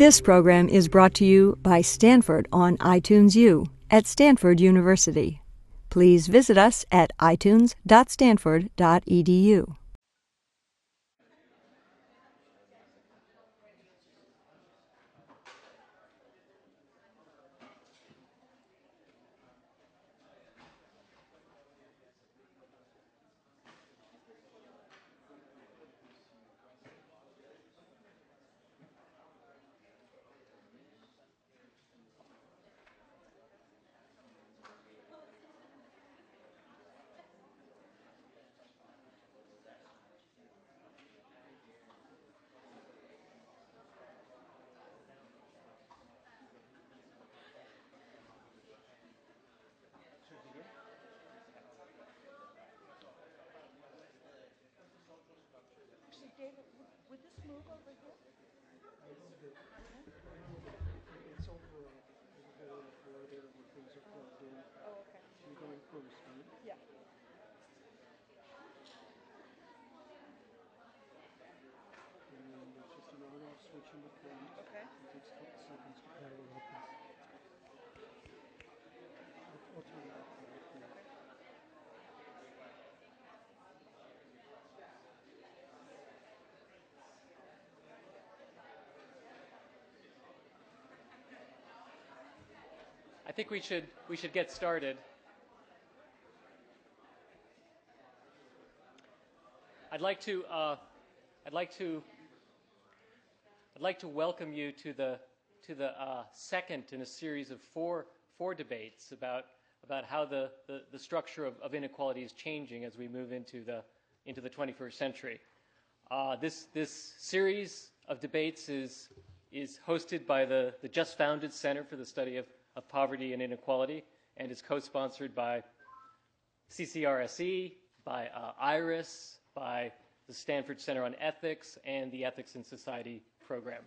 This program is brought to you by Stanford on iTunes U at Stanford University. Please visit us at itunes.stanford.edu. David, would, would this move over here? It's over, over there, over there where things are plugged in. Oh, okay. You're going first, right? Yeah. And then there's just an on-off switch in the front. Okay. It takes a couple seconds to power it open. I'll, I'll turn it off right there. I think we should we should get started. I'd like to uh, I'd like to I'd like to welcome you to the to the uh, second in a series of four four debates about about how the, the, the structure of, of inequality is changing as we move into the into the 21st century. Uh, this this series of debates is is hosted by the, the just founded Center for the Study of, of Poverty and Inequality and is co-sponsored by CCSRE, by uh, IRIS, by the Stanford Center on Ethics, and the Ethics in Society program.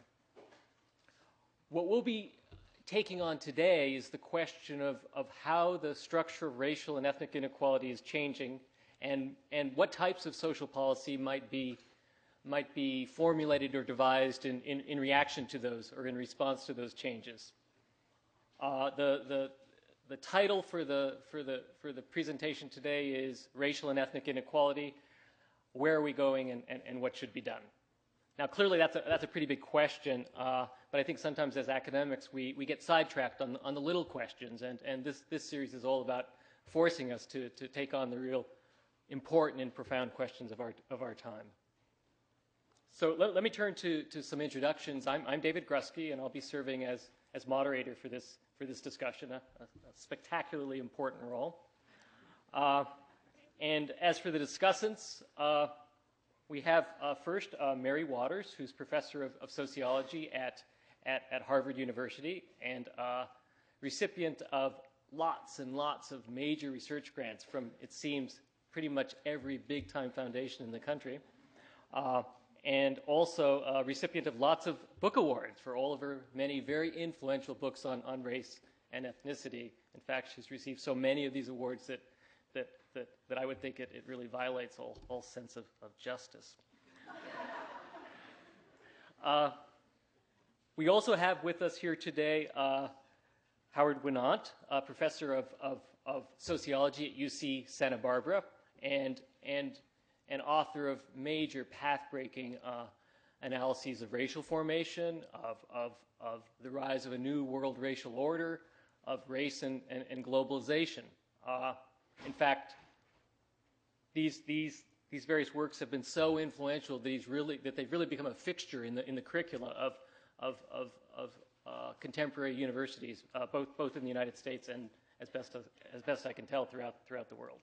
What we'll be taking on today is the question of, of how the structure of racial and ethnic inequality is changing and, and what types of social policy might be, might be formulated or devised in, in, in reaction to those or in response to those changes. Uh, the, title for the, presentation today is Racial and Ethnic Inequality Where Are We Going and, What Should Be Done? Now, clearly, that's a, pretty big question, uh, but I think sometimes as academics we, get sidetracked on, the little questions, and, this, series is all about forcing us to, take on the real important and profound questions of our, time. So let, me turn to, some introductions. I'm, David Grusky, and I'll be serving as moderator for this, for this discussion, a, a, spectacularly important role. Uh, and as for the discussants, uh, we have uh, first uh, Mary Waters, who's professor of, of sociology at, at, at, Harvard University and uh, recipient of lots and lots of major research grants from, it seems, pretty much every big time foundation in the country. And also a recipient of lots of book awards for all of her many very influential books on, on race and ethnicity. In fact, she's received so many of these awards that, that, that, that I would think it, it really violates all, all sense of, of justice. uh, we also have with us here today uh, Howard Winant, a professor of, of, of sociology at UC Santa Barbara and, and and author of major path-breaking uh, analyses of racial formation, of, of, of the rise of a new world racial order, of race and, and, and globalization. Uh, in fact, these, these, these various works have been so influential that, he's really, that they've really become a fixture in the, in the curricula of, of, of, of uh, contemporary universities, uh, both, both in the United States and, as best, as, as best I can tell, throughout, throughout the world.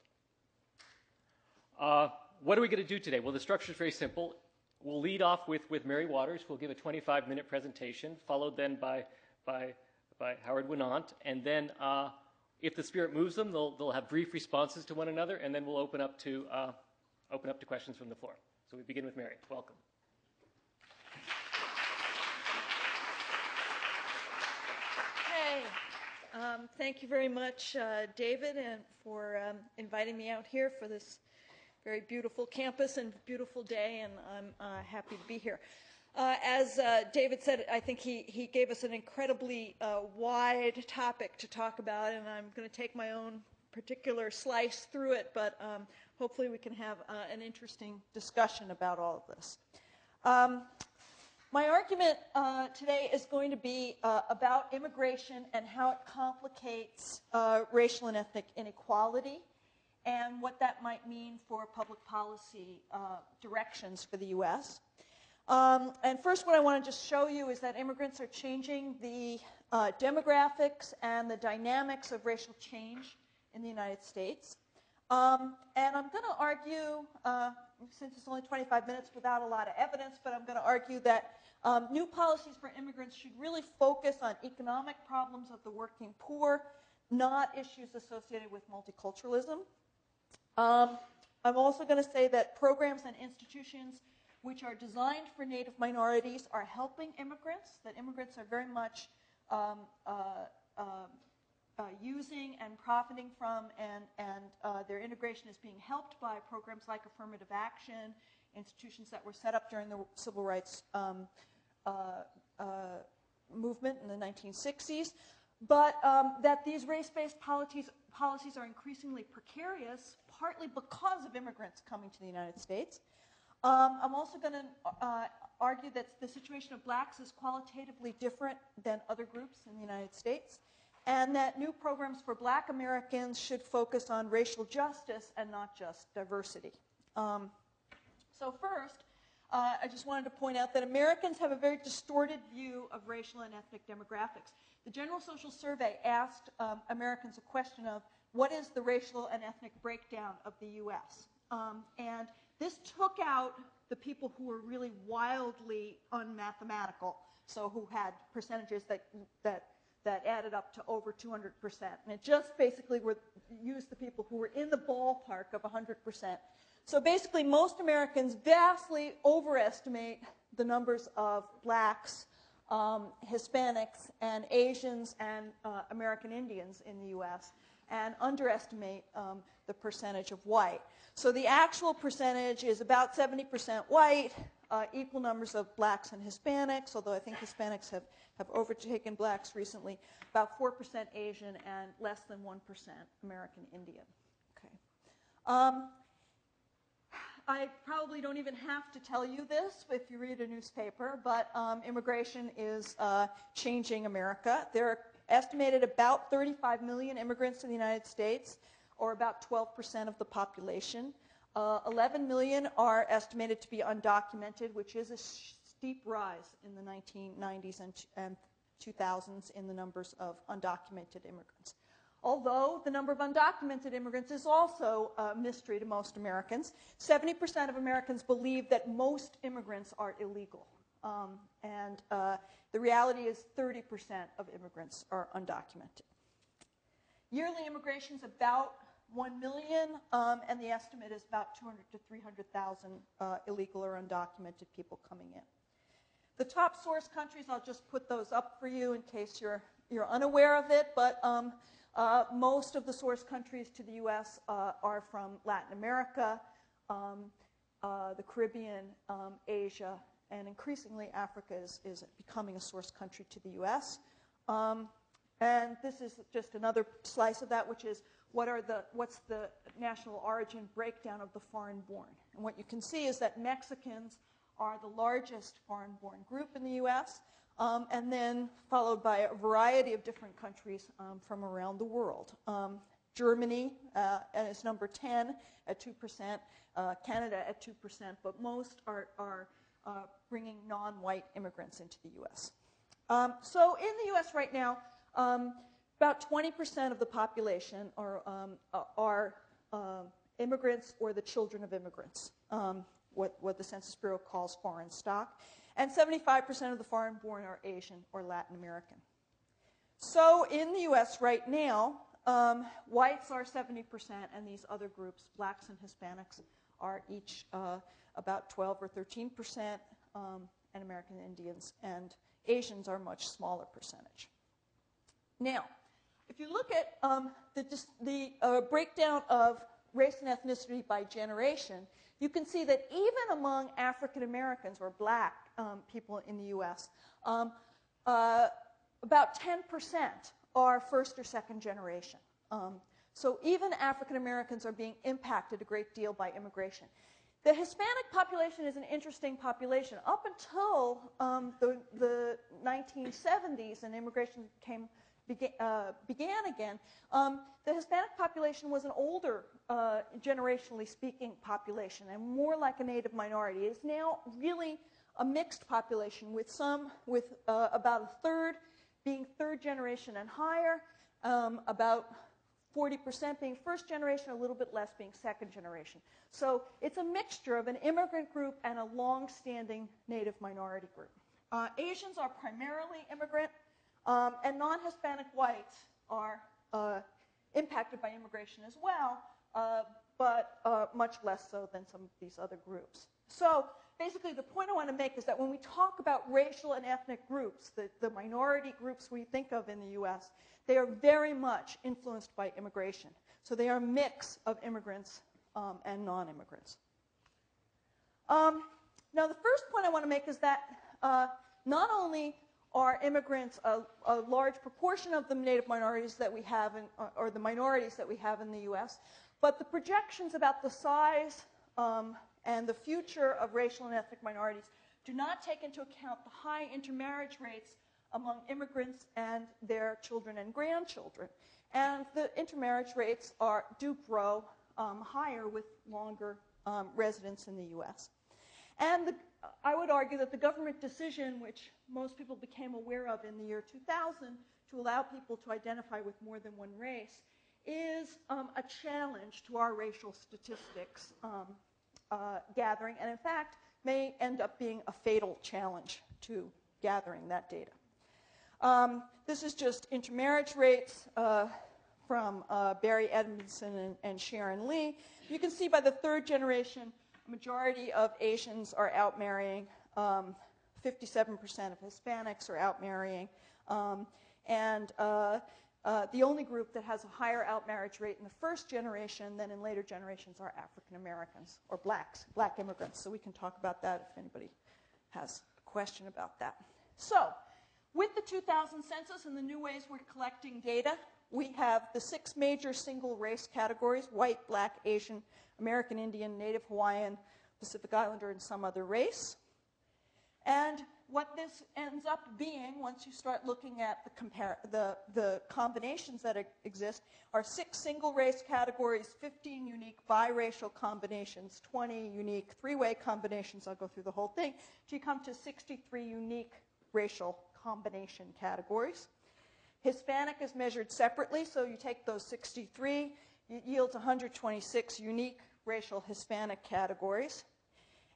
What are we going to do today? Well, the structure is very simple. We'll lead off with, with Mary Waters, who will give a 25 minute presentation, followed then by, by, by Howard Winant. And then, uh, if the Spirit moves them, they'll, they'll have brief responses to one another, and then we'll open up to, uh, open up to questions from the floor. So we begin with Mary. Welcome. Hey, um, thank you very much, uh, David, and for um, inviting me out here for this very beautiful campus and beautiful day, and I'm uh, happy to be here. Uh, as uh, David said, I think he, he gave us an incredibly uh, wide topic to talk about, and I'm going to take my own particular slice through it, but um, hopefully we can have uh, an interesting discussion about all of this. Um, my argument uh, today is going to be about immigration and how it complicates racial and ethnic inequality and what that might mean for public policy directions for the U.S. Um, and first, what I want to just show you is that immigrants are changing the uh, demographics and the dynamics of racial change in the United States. Um, and I'm going to argue, uh, since it's only 25 minutes without a lot of evidence, but I'm going to argue that um, new policies for immigrants should really focus on economic problems of the working poor, not issues associated with multiculturalism. Um, I'm also going to say that programs and institutions which are designed for native minorities are helping immigrants, that immigrants are very much um, uh, uh, uh, using and profiting from, and, and uh, their integration is being helped by programs like affirmative action, institutions that were set up during the civil rights um, uh, uh, movement in the 1960s. But um, that these race based policies, policies are increasingly precarious, partly because of immigrants coming to the United States. Um, I'm also going to uh, argue that the situation of blacks is qualitatively different than other groups in the United States, and that new programs for black Americans should focus on racial justice and not just diversity. Um, so, first, uh, I just wanted to point out that Americans have a very distorted view of racial and ethnic demographics. The General Social Survey asked um, Americans a question of what is the racial and ethnic breakdown of the U.S. Um, and this took out the people who were really wildly unmathematical, so who had percentages that, that, that added up to over 200%. And it just basically were, used the people who were in the ballpark of 100%. So basically, most Americans vastly overestimate the numbers of blacks, um, Hispanics, and Asians and uh, American Indians in the U.S., and underestimate um, the percentage of white. So the actual percentage is about 70% white, uh, equal numbers of blacks and Hispanics, although I think Hispanics have, have overtaken blacks recently, about 4% Asian, and less than 1% American Indian. Okay. Um, I probably don't even have to tell you this if you read a newspaper, but um, immigration is uh, changing America. There are estimated about 35 million immigrants in the United States or about 12% of the population. Uh, 11 million are estimated to be undocumented, which is a steep rise in the 1990s and, and 2000s in the numbers of undocumented immigrants. Although the number of undocumented immigrants is also a mystery to most Americans, 70% of Americans believe that most immigrants are illegal. Um, and uh, the reality is 30% of immigrants are undocumented. Yearly immigration is about 1 million, um, and the estimate is about 200 to 300,000 uh, illegal or undocumented people coming in. The top source countries, I'll just put those up for you in case you're, you're unaware of it, but um, uh, most of the source countries to the U.S. Uh, are from Latin America, um, uh, the Caribbean, um, Asia, and increasingly Africa is, is, becoming a source country to the U.S. Um, and this is just another slice of that, which is what are the, what's the national origin breakdown of the foreign born. And what you can see is that Mexicans are the largest foreign born group in the U.S., um, and then followed by a variety of different countries um, from around the world. Um, Germany uh, is number 10 at 2%, uh, Canada at 2%, but most are, are uh, bringing non white immigrants into the U.S. Um, so in the U.S. right now, um, about 20% of the population are, um, are immigrants or the children of immigrants, what, what the Census Bureau calls foreign stock. And 75% of the foreign born are Asian or Latin American. So in the US right now, um, whites are 70%, and these other groups, blacks and Hispanics, are each uh, about 12 or 13%, um, and American Indians and Asians are a much smaller percentage. Now, if you look at um, the, the uh, breakdown of race and ethnicity by generation, you can see that even among African Americans or black um, people in the US, um, uh, about 10% are first or second generation. Um, so even African Americans are being impacted a great deal by immigration. The Hispanic population is an interesting population. Up until um, the, the 1970s and immigration came, began, uh, began again, um, the Hispanic population was an older, uh, generationally speaking, population and more like a native minority. It is now really a mixed population with some, with uh, about a third being third generation and higher, um, about 40% being first generation, a little bit less being second generation. So it's a mixture of an immigrant group and a long-standing native minority group. Uh, Asians are primarily immigrant, um, and non-Hispanic whites are uh, impacted by immigration as well, uh, but uh, much less so than some of these other groups. So basically the point I want to make is that when we talk about racial and ethnic groups, the, the minority groups we think of in the U.S., they are very much influenced by immigration. So they are a mix of immigrants um, and non-immigrants. Um, now the first point I want to make is that uh, not only are immigrants a, a, large proportion of the native minorities that we have, in, or the minorities that we have in the U.S., but the projections about the size um, and the future of racial and ethnic minorities do not take into account the high intermarriage rates among immigrants and their children and grandchildren. And the intermarriage rates are, do grow um, higher with longer um, residence in the U.S. And I would argue that the government decision, which most people became aware of in the year 2000, to allow people to identify with more than one race, is um, a challenge to our racial statistics um, uh, gathering, and in fact, may end up being a fatal challenge to gathering that data. Um, this is just intermarriage rates uh, from uh, Barry Edmonston and, and, Sharon Lee. You can see by the third generation, majority of Asians are out marrying. 57% um, of Hispanics are out marrying. Um, and uh, uh, the only group that has a higher outmarriage rate in the first generation than in later generations are African Americans or blacks, black immigrants. So we can talk about that if anybody has a question about that. So, with the 2000 census and the new ways we're collecting data, we have the six major single race categories white, black, Asian, American Indian, Native Hawaiian, Pacific Islander, and some other race. And what this ends up being, once you start looking at the, the, the combinations that exist, are six single race categories, 15 unique biracial combinations, 20 unique three way combinations. I'll go through the whole thing. So you come to 63 unique racial combination categories. Hispanic is measured separately, so you take those 63, it yields 126 unique racial Hispanic categories.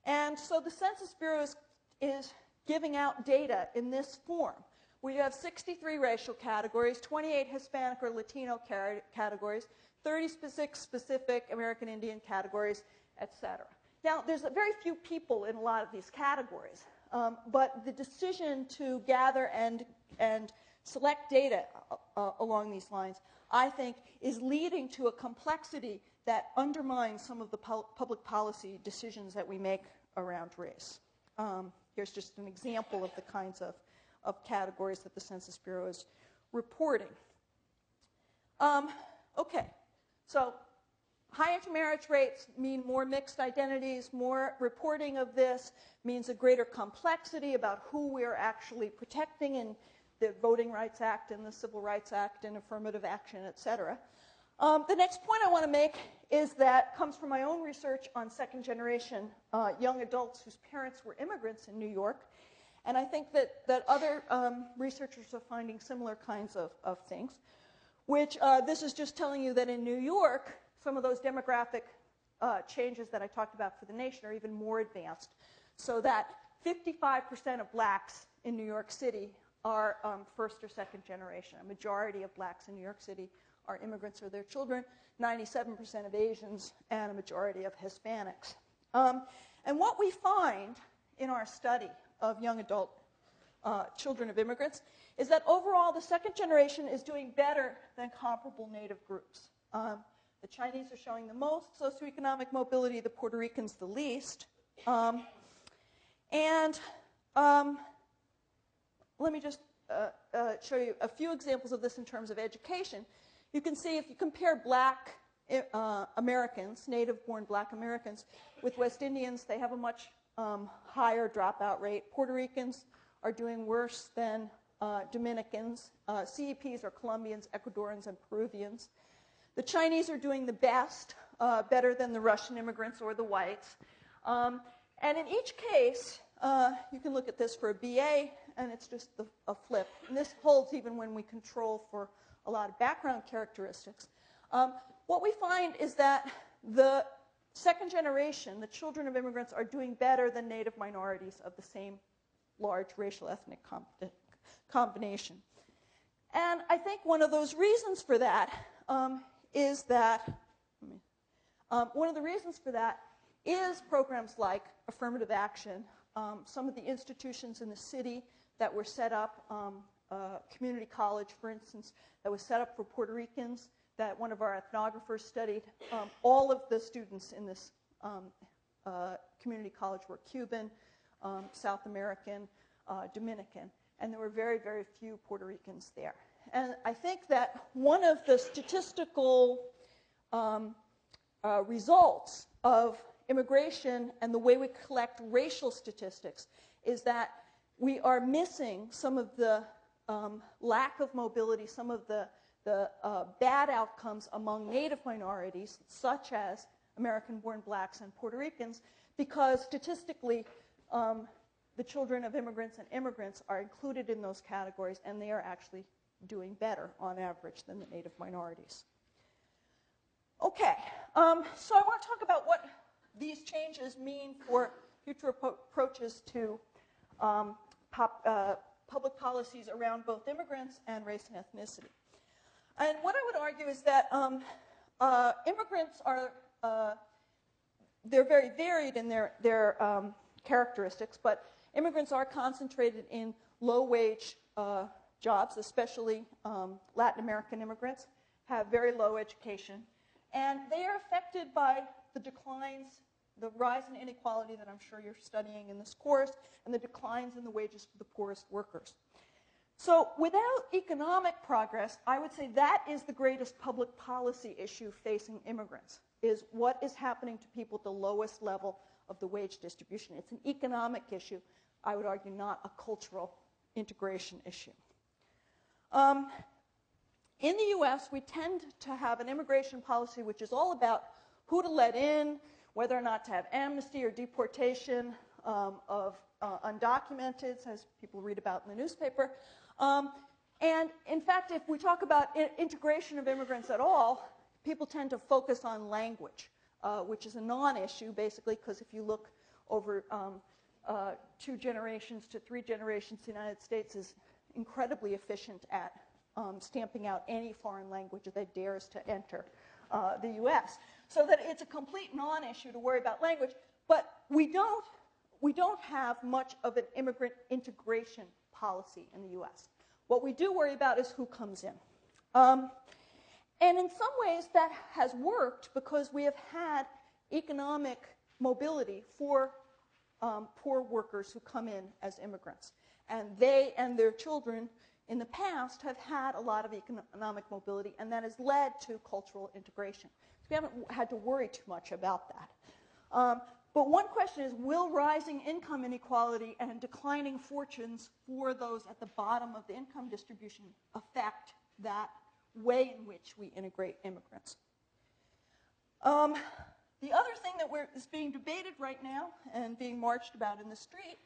And so the Census Bureau is, is giving out data in this form. We have 63 racial categories, 28 Hispanic or Latino categories, 36 specific American Indian categories, etc. Now, there's very few people in a lot of these categories, um, but the decision to gather and, and select data uh, uh along these lines, I think, is leading to a complexity that undermines some of the public policy decisions that we make around race. Um, Here's just an example of the kinds of, of categories that the Census Bureau is reporting. Um, okay, so high intermarriage rates mean more mixed identities, more reporting of this means a greater complexity about who we're actually protecting in the Voting Rights Act and the Civil Rights Act and affirmative action, et cetera. Um, the next point I want to make is that comes from my own research on second generation uh, young adults whose parents were immigrants in New York. And I think that, that other um, researchers are finding similar kinds of, of things, which uh, this is just telling you that in New York, some of those demographic uh, changes that I talked about for the nation are even more advanced. So that 55% of blacks in New York City are um, first or second generation. A majority of blacks in New York City are immigrants or their children, 97% of Asians, and a majority of Hispanics. Um, and what we find in our study of young adult uh, children of immigrants is that overall the second generation is doing better than comparable native groups. Um, The Chinese are showing the most socioeconomic mobility, the Puerto Ricans the least. Um, and um, let me just uh, uh, show you a few examples of this in terms of education. You can see if you compare black uh, Americans, native born black Americans, with West Indians, they have a much um, higher dropout rate. Puerto Ricans are doing worse than uh, Dominicans. Uh, CEPs are Colombians, Ecuadorians, and Peruvians. The Chinese are doing the best, uh, better than the Russian immigrants or the whites. Um, and in each case, uh, you can look at this for a BA, and it's just a flip. And this holds even when we control for a lot of background characteristics. Um, what we find is that the second generation, the children of immigrants, are doing better than native minorities of the same large racial ethnic com- combination. And I think one of those reasons for that um, is that, um, one of the reasons for that is programs like affirmative action. Um, some of the institutions in the city that were set up, um, community college, for instance, that was set up for Puerto Ricans, that one of our ethnographers studied. Um, all of the students in this um, uh, community college were Cuban, um, South American, uh, Dominican, and there were very, very few Puerto Ricans there. And I think that one of the statistical um, uh, results of immigration and the way we collect racial statistics is that we are missing some of the um, lack of mobility, some of the, the uh, bad outcomes among native minorities, such as American born blacks and Puerto Ricans, because statistically, um, the children of immigrants and immigrants are included in those categories, and they are actually doing better on average than the native minorities. Okay, um, so I want to talk about what these changes mean for future approaches to um, pop, uh, public policies around both immigrants and race and ethnicity. And what I would argue is that um, uh, immigrants are uh, they're very varied in their their um, characteristics, but immigrants are concentrated in low-wage uh, jobs, especially um, Latin American immigrants have very low education, and they are affected by the declines, the rise in inequality that I'm sure you're studying in this course, and the declines in the wages for the poorest workers. So, without economic progress, I would say that is the greatest public policy issue facing immigrants is what is happening to people at the lowest level of the wage distribution. It's an economic issue, I would argue, not a cultural integration issue. Um, in the US, we tend to have an immigration policy which is all about who to let in, whether or not to have amnesty or deportation um, of uh, undocumented, as people read about in the newspaper. Um, and in fact, if we talk about integration of immigrants at all, people tend to focus on language, uh, which is a non issue, basically, because if you look over um, uh, two generations to three generations, the United States is incredibly efficient at um, stamping out any foreign language that dares to enter uh, the US. So that it's a complete non issue to worry about language, but we don't, we don't have much of an immigrant integration policy in the US. What we do worry about is who comes in. Um, and in some ways, that has worked because we have had economic mobility for um, poor workers who come in as immigrants. And they and their children in the past have had a lot of economic mobility, and that has led to cultural integration. We haven't had to worry too much about that. Um, but one question is will rising income inequality and declining fortunes for those at the bottom of the income distribution affect that way in which we integrate immigrants? Um, the other thing that is being debated right now and being marched about in the street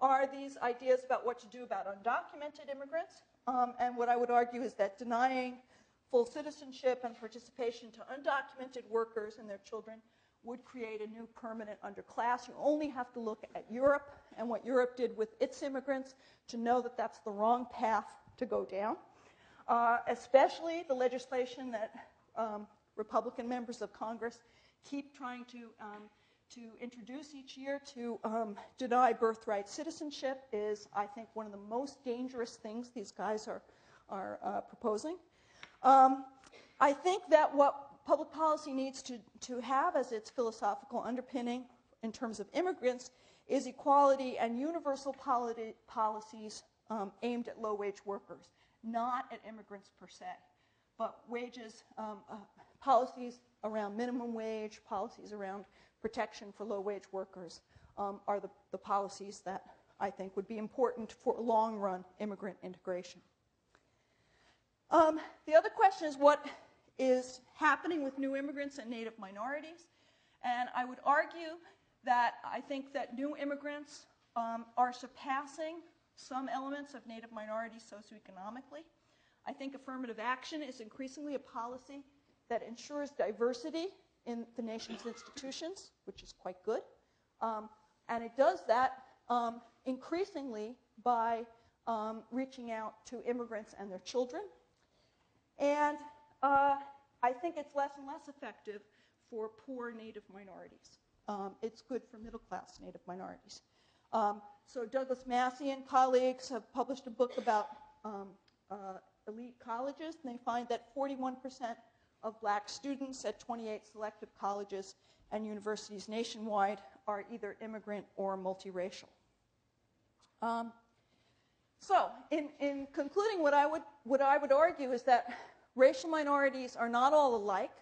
are these ideas about what to do about undocumented immigrants. Um, and what I would argue is that denying full citizenship and participation to undocumented workers and their children would create a new permanent underclass. You only have to look at Europe and what Europe did with its immigrants to know that that's the wrong path to go down. Uh, especially the legislation that um, Republican members of Congress keep trying to um, to introduce each year to um, deny birthright citizenship is, I think, one of the most dangerous things these guys are, are uh, proposing. Um, I think that what public policy needs to, to have as its philosophical underpinning in terms of immigrants is equality and universal policies um, aimed at low wage workers, not at immigrants per se, but wages, um, uh, policies around minimum wage, policies around protection for low wage workers um, are the, the policies that I think would be important for long run immigrant integration. Um, the other question is what is happening with new immigrants and native minorities. And I would argue that I think that new immigrants um, are surpassing some elements of native minorities socioeconomically. I think affirmative action is increasingly a policy that ensures diversity in the nation's institutions, which is quite good. Um, and it does that um, increasingly by um, reaching out to immigrants and their children. And uh, I think it's less and less effective for poor native minorities. Um, it's good for middle class native minorities. Um, so Douglas Massey and colleagues have published a book about um, uh, elite colleges, and they find that 41% of black students at 28 selective colleges and universities nationwide are either immigrant or multiracial. Um, so, in, in concluding, what I, would, what I would argue is that racial minorities are not all alike,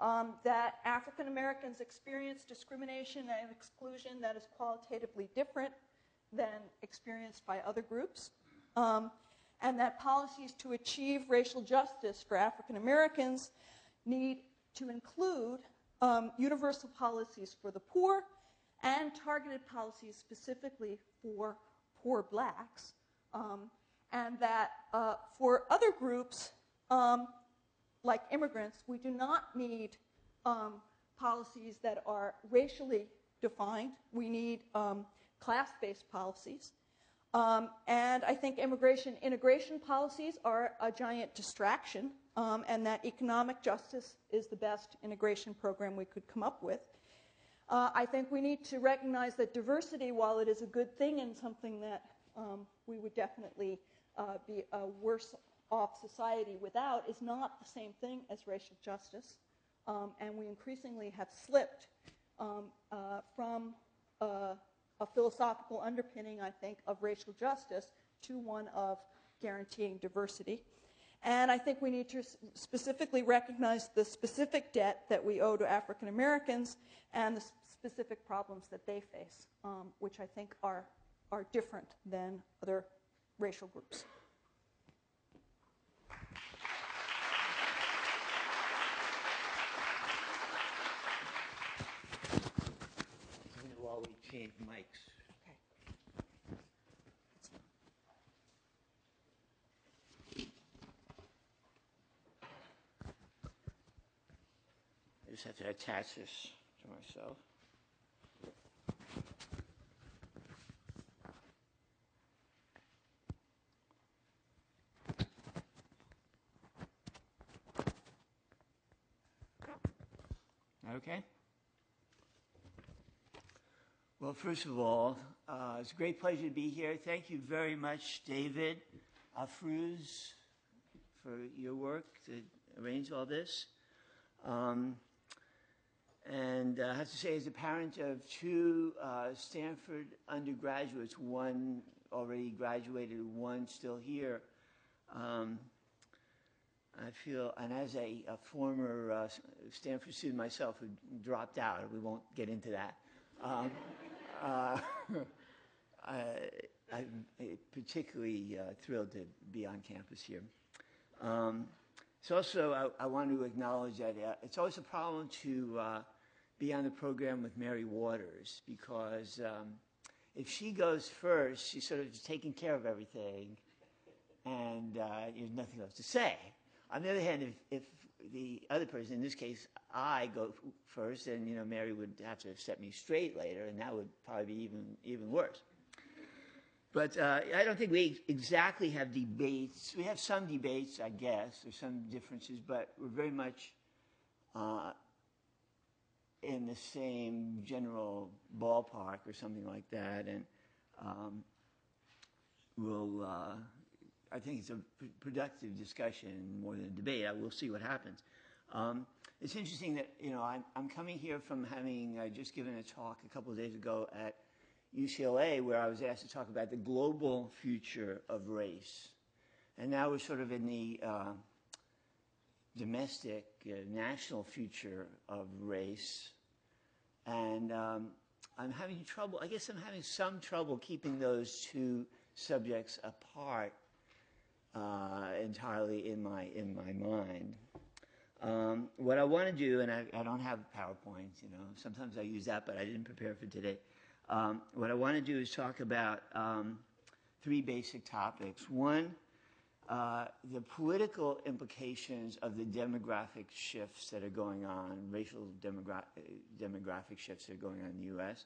um, that African Americans experience discrimination and exclusion that is qualitatively different than experienced by other groups, um, and that policies to achieve racial justice for African Americans need to include um, universal policies for the poor and targeted policies specifically for poor blacks, and that uh, for other groups, um, like immigrants, we do not need um, policies that are racially defined. We need um, class based policies. Um, and I think immigration integration policies are a giant distraction, um, and that economic justice is the best integration program we could come up with. Uh, I think we need to recognize that diversity, while it is a good thing and something that um, we would definitely uh, be a worse off society without, is not the same thing as racial justice. Um, and we increasingly have slipped um, uh, from uh, a philosophical underpinning, I think, of racial justice to one of guaranteeing diversity. And I think we need to specifically recognize the specific debt that we owe to African Americans and the specific problems that they face, um, which I think are, are different than other racial groups. While we change mics. I just have to attach this to myself. Okay. Well, first of all, uh, it's a great pleasure to be here. Thank you very much, David Afruz, for your work to arrange all this. Um, and uh, I have to say, as a parent of two uh, Stanford undergraduates, one already graduated, one still here, um, I feel, and as a, a former uh, Stanford student myself who dropped out, we won't get into that. Um, uh, I, am particularly uh, thrilled to be on campus here. Um, it's also, I, I, want to acknowledge that uh, it's always a problem to uh, be on the program with Mary Waters because um, if she goes first, she's sort of taking care of everything and uh, there's nothing else to say. On the other hand, if, if the other person, in this case, I go first, and you know Mary would have to set me straight later, and that would probably be even even worse. But uh, I don't think we exactly have debates. We have some debates, I guess. There's some differences, but we're very much uh, in the same general ballpark or something like that, and um, we'll. Uh, I think it's a productive discussion more than a debate. I will see what happens. Um, it's interesting that, you know, I'm, I'm coming here from having uh, just given a talk a couple of days ago at UCLA where I was asked to talk about the global future of race. And now we're sort of in the uh, domestic, uh, national future of race. And um, I'm having trouble, I guess I'm having some trouble keeping those two subjects apart uh, entirely in my, in my mind. Um, what I want to do, and I, I, don't have PowerPoint, you know, sometimes I use that, but I didn't prepare for today. Um, what I want to do is talk about um, three basic topics. One, uh, the political implications of the demographic shifts that are going on, racial demogra- demographic shifts that are going on in the U.S.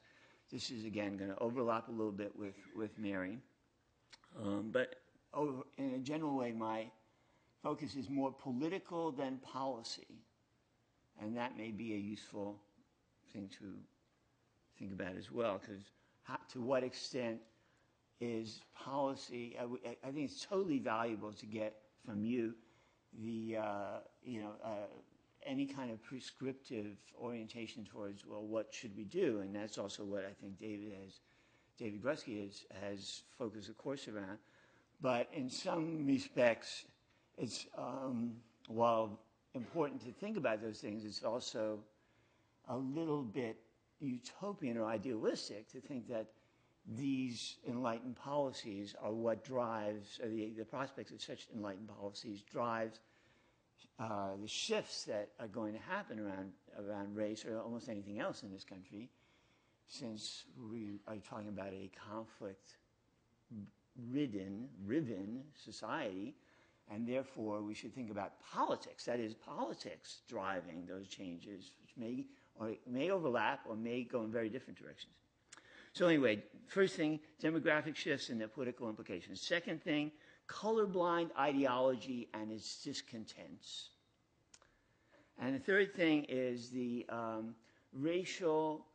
This is, again, going to overlap a little bit with, with Mary. Um, but over, in a general way, my focus is more political than policy. And that may be a useful thing to think about as well, because to what extent is policy, I, think it's totally valuable to get from you the, uh, you know, uh, any kind of prescriptive orientation towards, well, what should we do? And that's also what I think David has, David Grusky has, has focused the course around. But in some respects, it's, um, while important to think about those things, it's also a little bit utopian or idealistic to think that these enlightened policies are what drives, the, the prospects of such enlightened policies drives uh, the shifts that are going to happen around, around race or almost anything else in this country, since we are talking about a conflict ridden, riven society and therefore, we should think about politics. That is, politics driving those changes, which may, or may overlap or may go in very different directions. So, anyway, first thing demographic shifts and their political implications. Second thing colorblind ideology and its discontents. And the third thing is the um, racial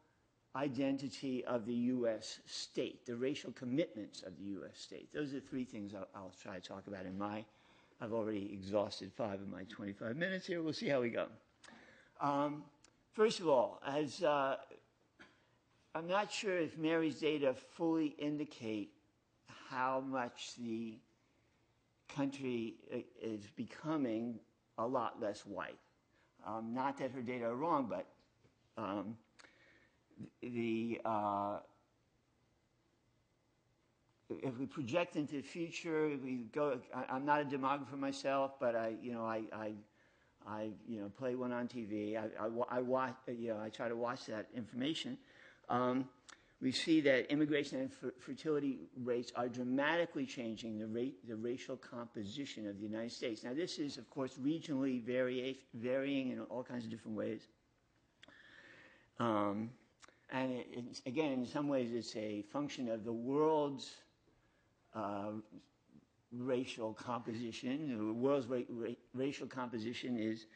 identity of the U.S. state, the racial commitments of the U.S. state. Those are three things I'll, I'll try to talk about in my I've already exhausted five of my 25 minutes here. We'll see how we go. Um, first of all, as uh, I'm not sure if Mary's data fully indicate how much the country uh, is becoming a lot less white. Um, not that her data are wrong, but um, the uh, if we project into the future, we go. I, am not a demographer myself, but I, you know, I, I, I you know, play one on TV. I, I, I watch, you know, I try to watch that information. Um, we see that immigration and fertility rates are dramatically changing the, rate, the racial composition of the United States. Now, this is, of course, regionally varying in all kinds of different ways. Um, and it, again, in some ways, it's a function of the world's uh, racial composition. The world's ra- ra- racial composition is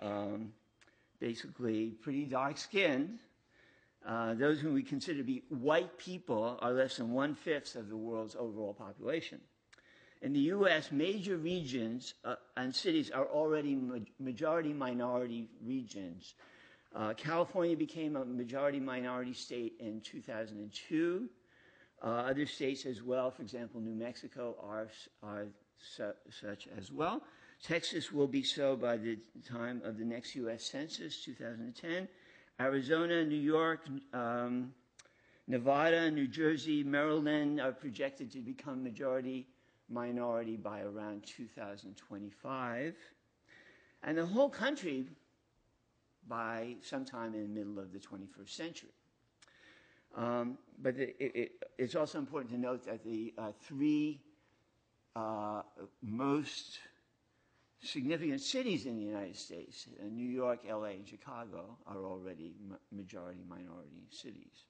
um, basically pretty dark skinned. Uh, those whom we consider to be white people are less than one fifth of the world's overall population. In the U.S., major regions uh, and cities are already ma- majority minority regions. Uh, California became a majority minority state in 2002. Uh, other states as well, for example, New Mexico, are, are su- such as well. Texas will be so by the time of the next U.S. Census, 2010. Arizona, New York, um, Nevada, New Jersey, Maryland are projected to become majority minority by around 2025. And the whole country by sometime in the middle of the 21st century. Um, but it, it, it's also important to note that the uh, three uh, most significant cities in the United States, uh, New York, LA, and Chicago, are already ma- majority minority cities.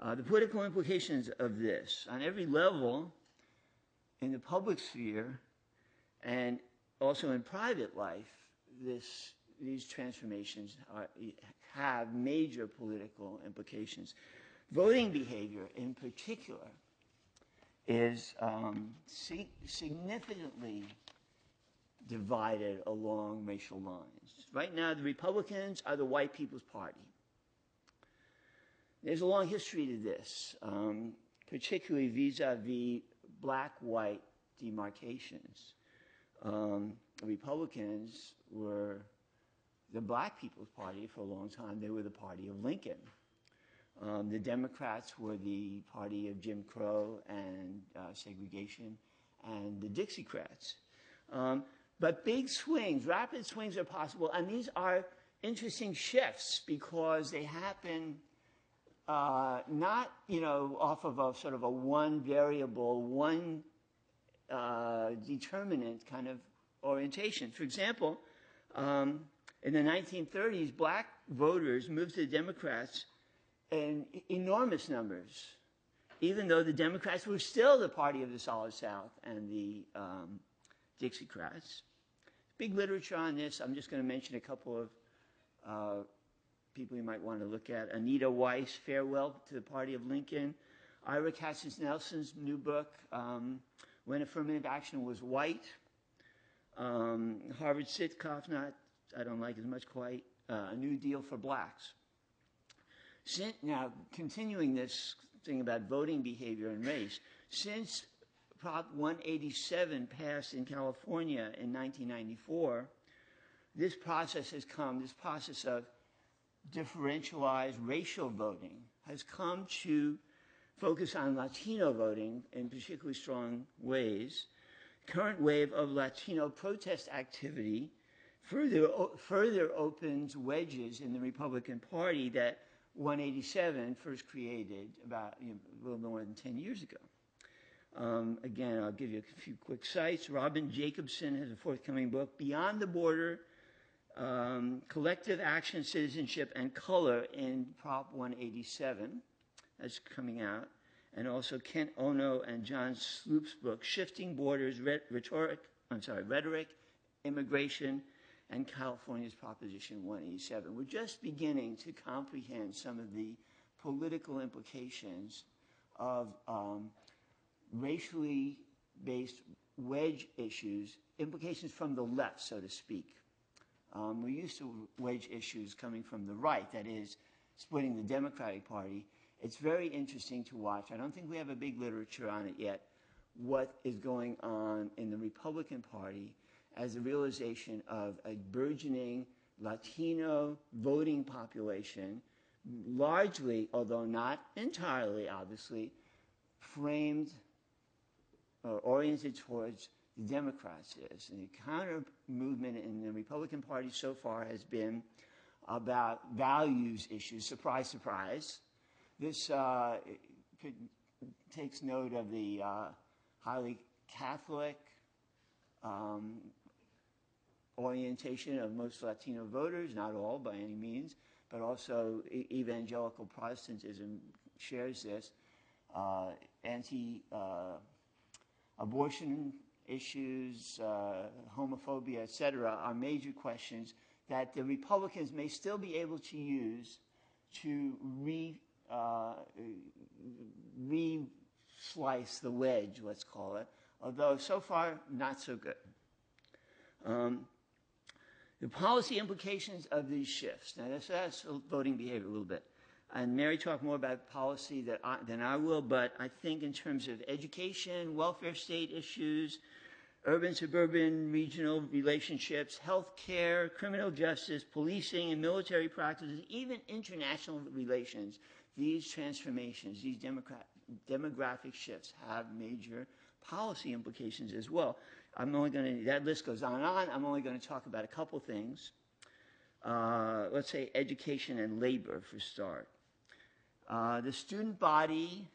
Uh, the political implications of this on every level in the public sphere and also in private life, this, these transformations are, have major political implications. Voting behavior, in particular, is um, significantly divided along racial lines. Right now, the Republicans are the white people's party. There's a long history to this, um, particularly vis-a-vis black-white demarcations. Um, Republicans were the black people's party for a long time. They were the party of Lincoln. Um, the Democrats were the party of Jim Crow and uh, segregation, and the Dixiecrats. Um, but big swings, rapid swings are possible, and these are interesting shifts because they happen uh, not, you know, off of a sort of a one variable, one uh, determinant kind of orientation. For example, um, in the 1930s, black voters moved to the Democrats in enormous numbers, even though the Democrats were still the party of the Solid South and the um, Dixiecrats. Big literature on this. I'm just going to mention a couple of uh, people you might want to look at. Anita Weiss, Farewell to the Party of Lincoln. Ira Katznelson's new book, um, When Affirmative Action Was White. Um, Harvard Sitkoff, not, I don't like as much quite, uh, A New Deal for Blacks. Since, now, continuing this thing about voting behavior and race, since Prop 187 passed in California in 1994, this process has come, this process of differentialized racial voting has come to focus on Latino voting in particularly strong ways. Current wave of Latino protest activity further, opens wedges in the Republican Party that 187 first created about you know, a little more than 10 years ago. Um, again, I'll give you a few quick sites. Robin Jacobson has a forthcoming book, Beyond the Border um, Collective Action, Citizenship, and Color in Prop 187. That's coming out. And also Kent Ono and John Sloop's book, Shifting Borders, Rhetoric, I'm sorry, Rhetoric, Immigration, and California's Proposition 187. We're just beginning to comprehend some of the political implications of um, racially based wedge issues, implications from the left, so to speak. Um, we're used to wedge issues coming from the right, that is, splitting the Democratic Party. It's very interesting to watch. I don't think we have a big literature on it yet, what is going on in the Republican Party as a realization of a burgeoning Latino voting population, largely, although not entirely, obviously, framed or oriented towards the Democrats is. And the counter movement in the Republican Party so far has been about values issues. Surprise, surprise. This uh, takes note of the uh, highly Catholic um, orientation of most Latino voters, not all by any means, but also evangelical Protestantism shares this. Uh, anti uh, abortion issues, uh, homophobia, et cetera, are major questions that the Republicans may still be able to use to re, uh, re-slice the wedge, let's call it, although so far not so good. Um, the policy implications of these shifts. Now, that's, that's voting behavior a little bit and Mary talked more about policy that I, than I will, but I think in terms of education, welfare state issues, urban, suburban, regional relationships, health care, criminal justice, policing, and military practices, even international relations, these transformations, these demographic shifts have major policy implications as well. I'm only going to, that list goes on and on. I'm only going to talk about a couple things. Uh, let's say education and labor for start. Uh, the student body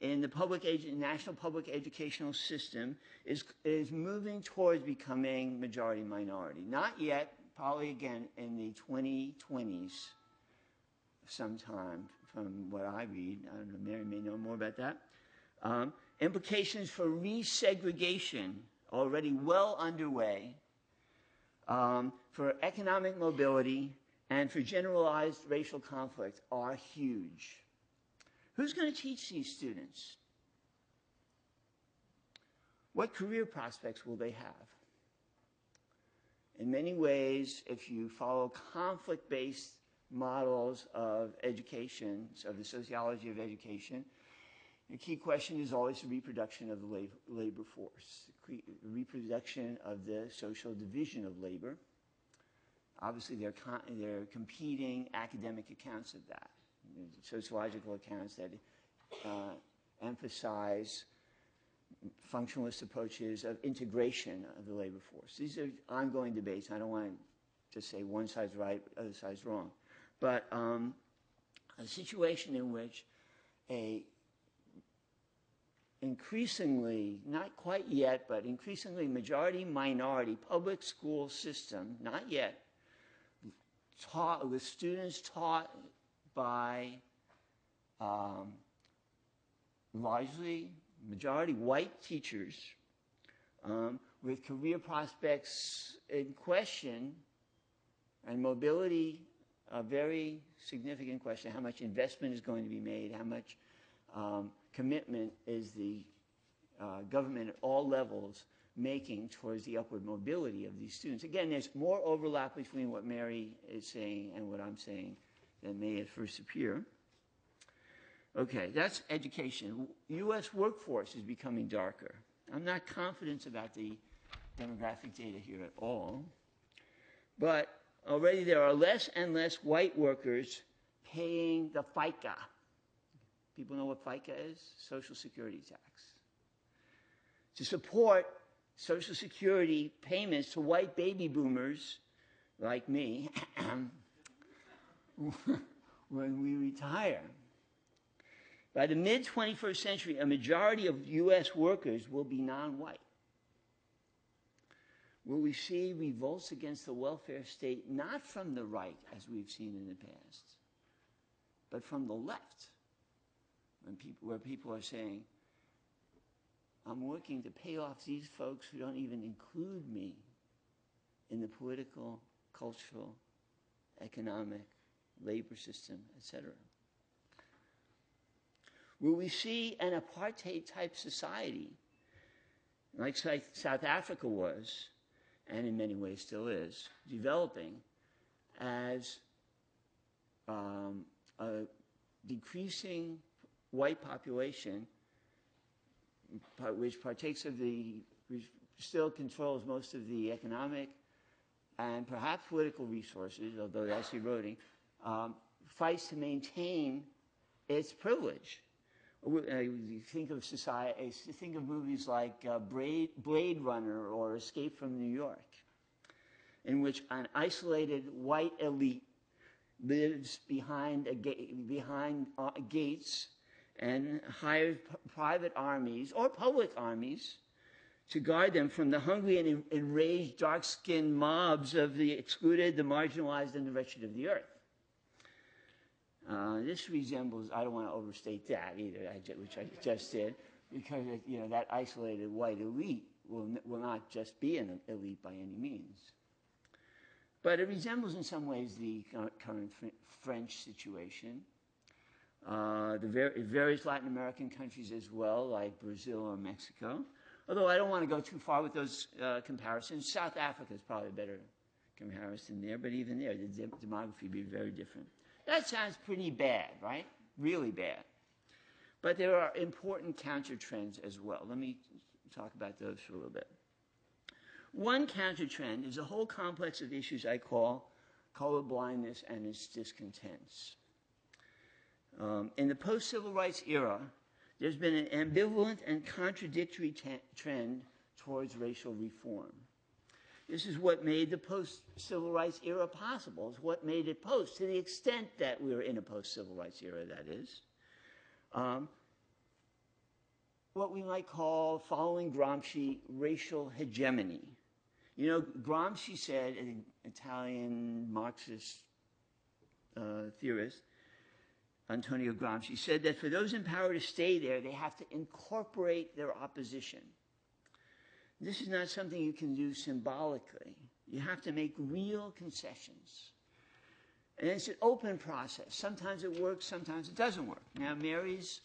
in the public national public educational system is, is moving towards becoming majority minority. Not yet, probably again in the 2020s sometime from what I read. I don't know, Mary may know more about that. Um, implications for resegregation already well underway, um, for economic mobility, and for generalized racial conflict are huge. Who's going to teach these students? What career prospects will they have? in many ways, if you follow conflict based models of education, of the sociology of education, the key question is always the reproduction of the labor, force, the reproduction of the social division of labor. Obviously, there are, there are competing academic accounts of that, sociological accounts that uh, emphasize functionalist approaches of integration of the labor force. These are ongoing debates. I don't want to just say one side's right, other side's wrong. But um, a situation in which a increasingly, not quite yet, but increasingly majority minority public school system, not yet, taught with students taught by um, largely majority white teachers um, with career prospects in question and mobility a very significant question. How much investment is going to be made? How much um, commitment is the uh, government at all levels making towards the upward mobility of these students again there's more overlap between what mary is saying and what i'm saying than may at first appear Okay, that's education. U.S. workforce is becoming darker. I'm not confident about the demographic data here at all. But already there are less and less white workers paying the FICA. People know what FICA is? Social Security tax. To support Social Security payments to white baby boomers like me when we retire. By the mid 21st century, a majority of U.S. workers will be non white. Will we see revolts against the welfare state not from the right, as we've seen in the past, but from the left, people, where people are saying, I'm working to pay off these folks who don't even include me in the political, cultural, economic, labor system, etc. Will we see an apartheid type society like South Africa was, and in many ways still is, developing as um, a decreasing white population which partakes of the, which still controls most of the economic and perhaps political resources, although that's eroding, um, fights to maintain its privilege. You think of society, think of movies like uh, Blade, Blade Runner or Escape from New York, in which an isolated white elite lives behind, ga- behind uh, gates and hires p- private armies or public armies to guard them from the hungry and enraged dark skinned mobs of the excluded, the marginalized, and the wretched of the earth. Uh, this resembles, I don't want to overstate that either, which I just did, because you know, that isolated white elite will, will not just be an elite by any means. But it resembles in some ways the current French situation. Uh, the ver- various Latin American countries as well, like Brazil or Mexico. Although I don't want to go too far with those uh, comparisons. South Africa is probably a better comparison there, but even there, the de- demography would be very different. That sounds pretty bad, right? Really bad. But there are important counter trends as well. Let me talk about those for a little bit. One counter trend is a whole complex of issues I call color blindness and its discontents. Um, in the post civil rights era, there's been an ambivalent and contradictory t- trend towards racial reform. This is what made the post civil rights era possible. It's what made it post, to the extent that we are in a post civil rights era, that is. Um, what we might call, following Gramsci, racial hegemony. You know, Gramsci said, an Italian Marxist uh, theorist, Antonio Gramsci, said that for those in power to stay there, they have to incorporate their opposition. This is not something you can do symbolically. You have to make real concessions. And it's an open process. Sometimes it works, sometimes it doesn't work. Now, Mary's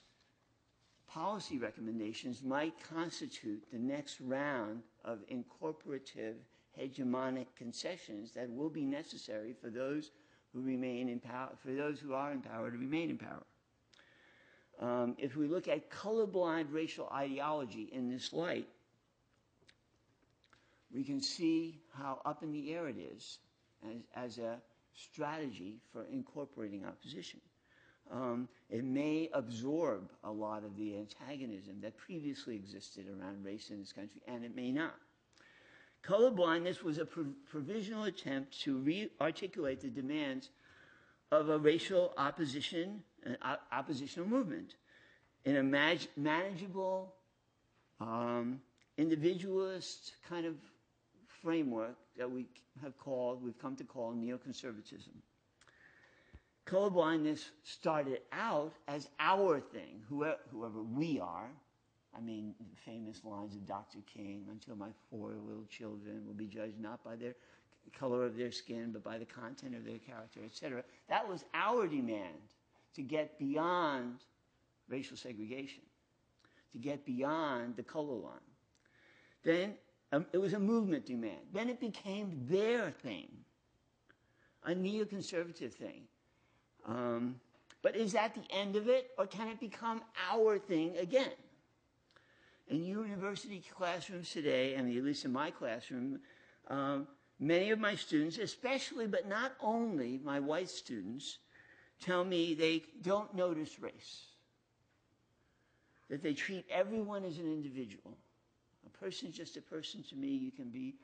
policy recommendations might constitute the next round of incorporative hegemonic concessions that will be necessary for those who remain in power, for those who are in power to remain in power. Um, if we look at colorblind racial ideology in this light, we can see how up in the air it is as, as a strategy for incorporating opposition. Um, it may absorb a lot of the antagonism that previously existed around race in this country, and it may not. Colorblindness was a pro- provisional attempt to re articulate the demands of a racial opposition, uh, op- oppositional movement in a mag- manageable, um, individualist kind of framework that we have called, we've come to call neoconservatism. Colorblindness started out as our thing, whoever, whoever we are. I mean, famous lines of Dr. King, until my four little children will be judged not by their color of their skin, but by the content of their character, etc. That was our demand to get beyond racial segregation, to get beyond the color line. Then um, it was a movement demand. Then it became their thing, a neoconservative thing. Um, but is that the end of it, or can it become our thing again? In university classrooms today, and at least in my classroom, um, many of my students, especially but not only my white students, tell me they don't notice race, that they treat everyone as an individual. A person's just a person to me. You can be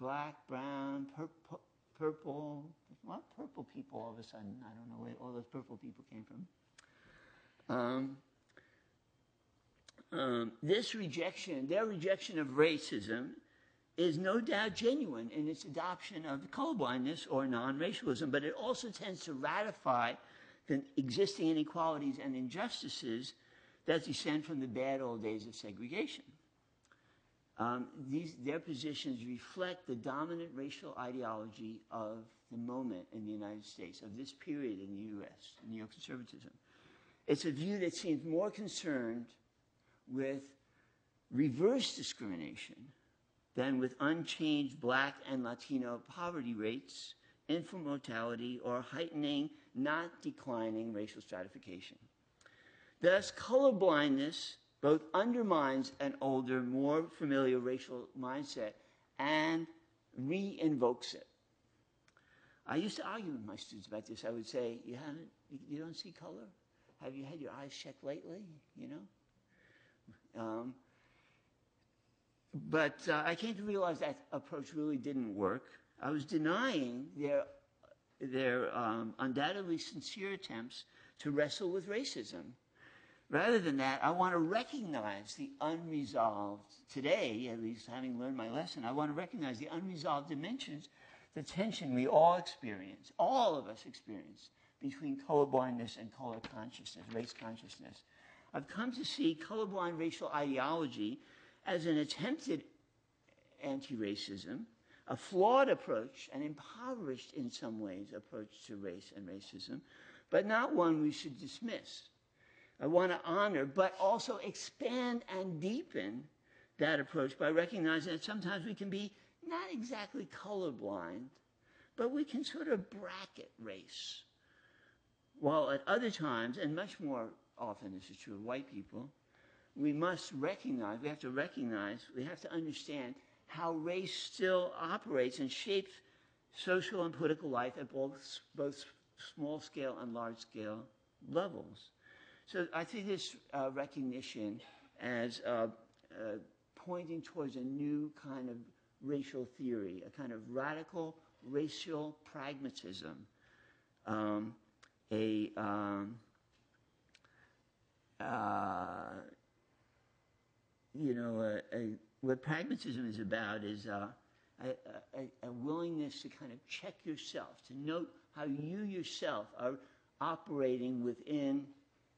black, brown, purple, purple. What purple people all of a sudden? I don't know where all those purple people came from. Um, um, this rejection, their rejection of racism, is no doubt genuine in its adoption of colorblindness or non racialism, but it also tends to ratify the existing inequalities and injustices that descend from the bad old days of segregation. Um, these, their positions reflect the dominant racial ideology of the moment in the United States, of this period in the U.S., neoconservatism. It's a view that seems more concerned with reverse discrimination than with unchanged black and Latino poverty rates, infant mortality, or heightening, not declining racial stratification. Thus, colorblindness both undermines an older, more familiar racial mindset and re-invokes it. I used to argue with my students about this. I would say, "You haven't, you don't see color. Have you had your eyes checked lately? You know." Um, but uh, I came to realize that approach really didn't work. I was denying their their um, undoubtedly sincere attempts to wrestle with racism. Rather than that, I want to recognize the unresolved, today, at least having learned my lesson, I want to recognize the unresolved dimensions, the tension we all experience, all of us experience, between colorblindness and color consciousness, race consciousness. I've come to see colorblind racial ideology as an attempted anti racism, a flawed approach, an impoverished in some ways approach to race and racism, but not one we should dismiss. I want to honor, but also expand and deepen that approach by recognizing that sometimes we can be not exactly colorblind, but we can sort of bracket race. While at other times, and much more often this is true of white people, we must recognize, we have to recognize, we have to understand how race still operates and shapes social and political life at both, both small scale and large scale levels. So I see this uh, recognition as uh, uh, pointing towards a new kind of racial theory, a kind of radical racial pragmatism, um, a um, uh, you know, what pragmatism is about is uh, a, a, willingness to kind of check yourself, to note how you yourself are operating within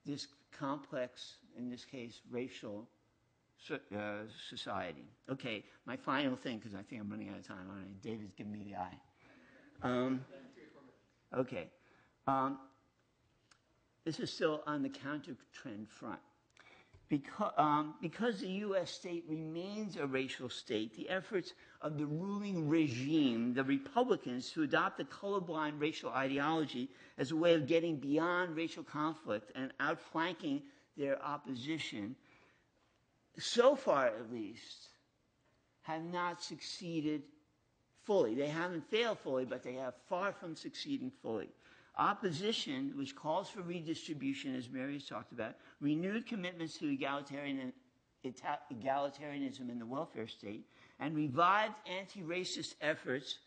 this complex, in this case, racial uh, society. Okay, my final thing, because I think I'm running out of time. All right, David's giving me the eye. Um, okay. Um, this is still on the counter trend front. because, um, because the U.S. state remains a racial state, the efforts of the ruling regime, the Republicans, to adopt the colorblind racial ideology as a way of getting beyond racial conflict and outflanking their opposition, so far at least, have not succeeded fully. They haven't failed fully, but they have far from succeeding fully. Opposition, which calls for redistribution, as Mary has talked about, renewed commitments to egalitarian, egalitarianism in the welfare state, and revived anti racist efforts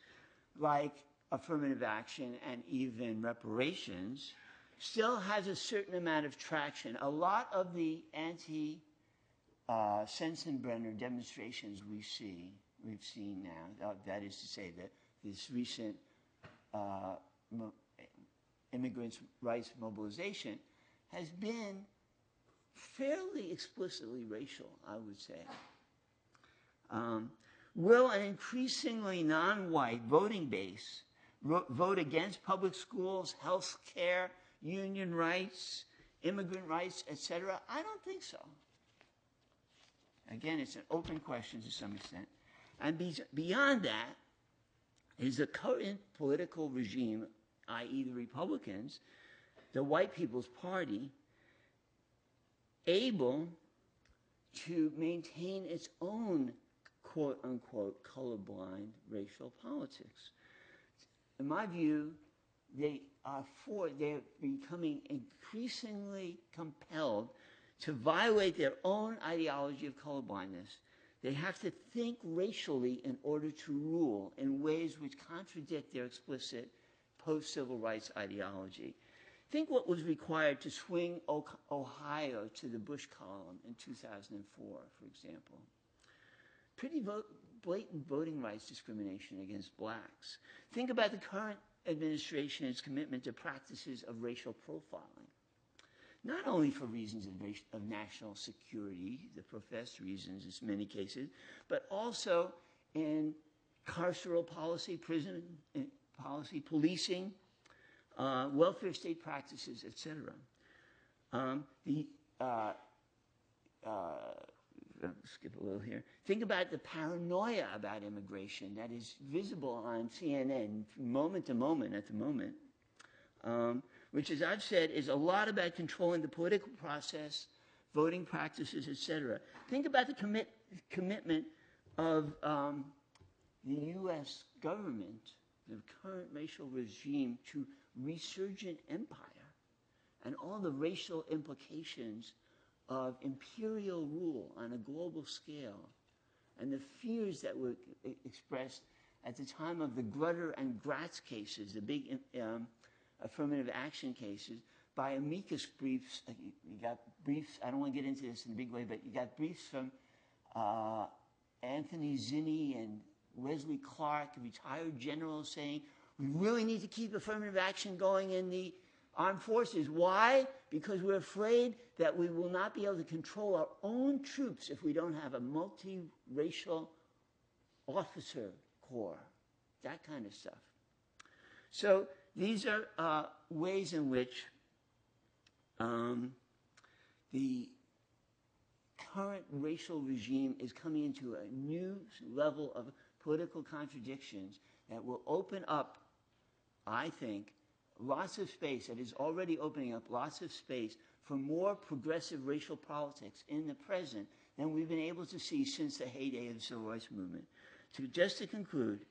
like affirmative action and even reparations, still has a certain amount of traction. A lot of the anti uh, Sensenbrenner demonstrations we see, we've seen now, uh, that is to say, that this recent uh, immigrants' rights mobilization has been fairly explicitly racial, I would say. Um, will an increasingly non white voting base ro- vote against public schools, health care, union rights, immigrant rights, etc.? I don't think so. Again, it's an open question to some extent. And be- beyond that is the current political regime, i.e., the Republicans, the White People's Party, able to maintain its own quote unquote colorblind racial politics. In my view, they are for, they're becoming increasingly compelled to violate their own ideology of colorblindness. They have to think racially in order to rule in ways which contradict their explicit post civil rights ideology. Think what was required to swing Ohio to the Bush column in 2004, for example. Pretty vote, blatant voting rights discrimination against blacks. Think about the current administration's commitment to practices of racial profiling. Not only for reasons of, of national security, the professed reasons in many cases, but also in carceral policy, prison policy, policing, uh, welfare state practices, etc. Um, the uh, uh, skip a little here. Think about the paranoia about immigration that is visible on CNN moment to moment at the moment, um, which, as I've said, is a lot about controlling the political process, voting practices, etc. Think about the commit, commitment of um, the U.S. government, the current racial regime, to resurgent empire and all the racial implications of imperial rule on a global scale and the fears that were expressed at the time of the Grutter and Gratz cases, the big um, affirmative action cases, by amicus briefs. Uh, you got briefs, I don't want to get into this in a big way, but you got briefs from uh, Anthony Zinni and Wesley Clark, a retired generals, saying we really need to keep affirmative action going in the armed forces. Why? Because we're afraid that we will not be able to control our own troops if we don't have a multiracial officer corps, that kind of stuff. So these are uh, ways in which um, the current racial regime is coming into a new level of political contradictions that will open up I think, lots of space, that is already opening up lots of space for more progressive racial politics in the present than we've been able to see since the heyday of the civil rights movement. So just to conclude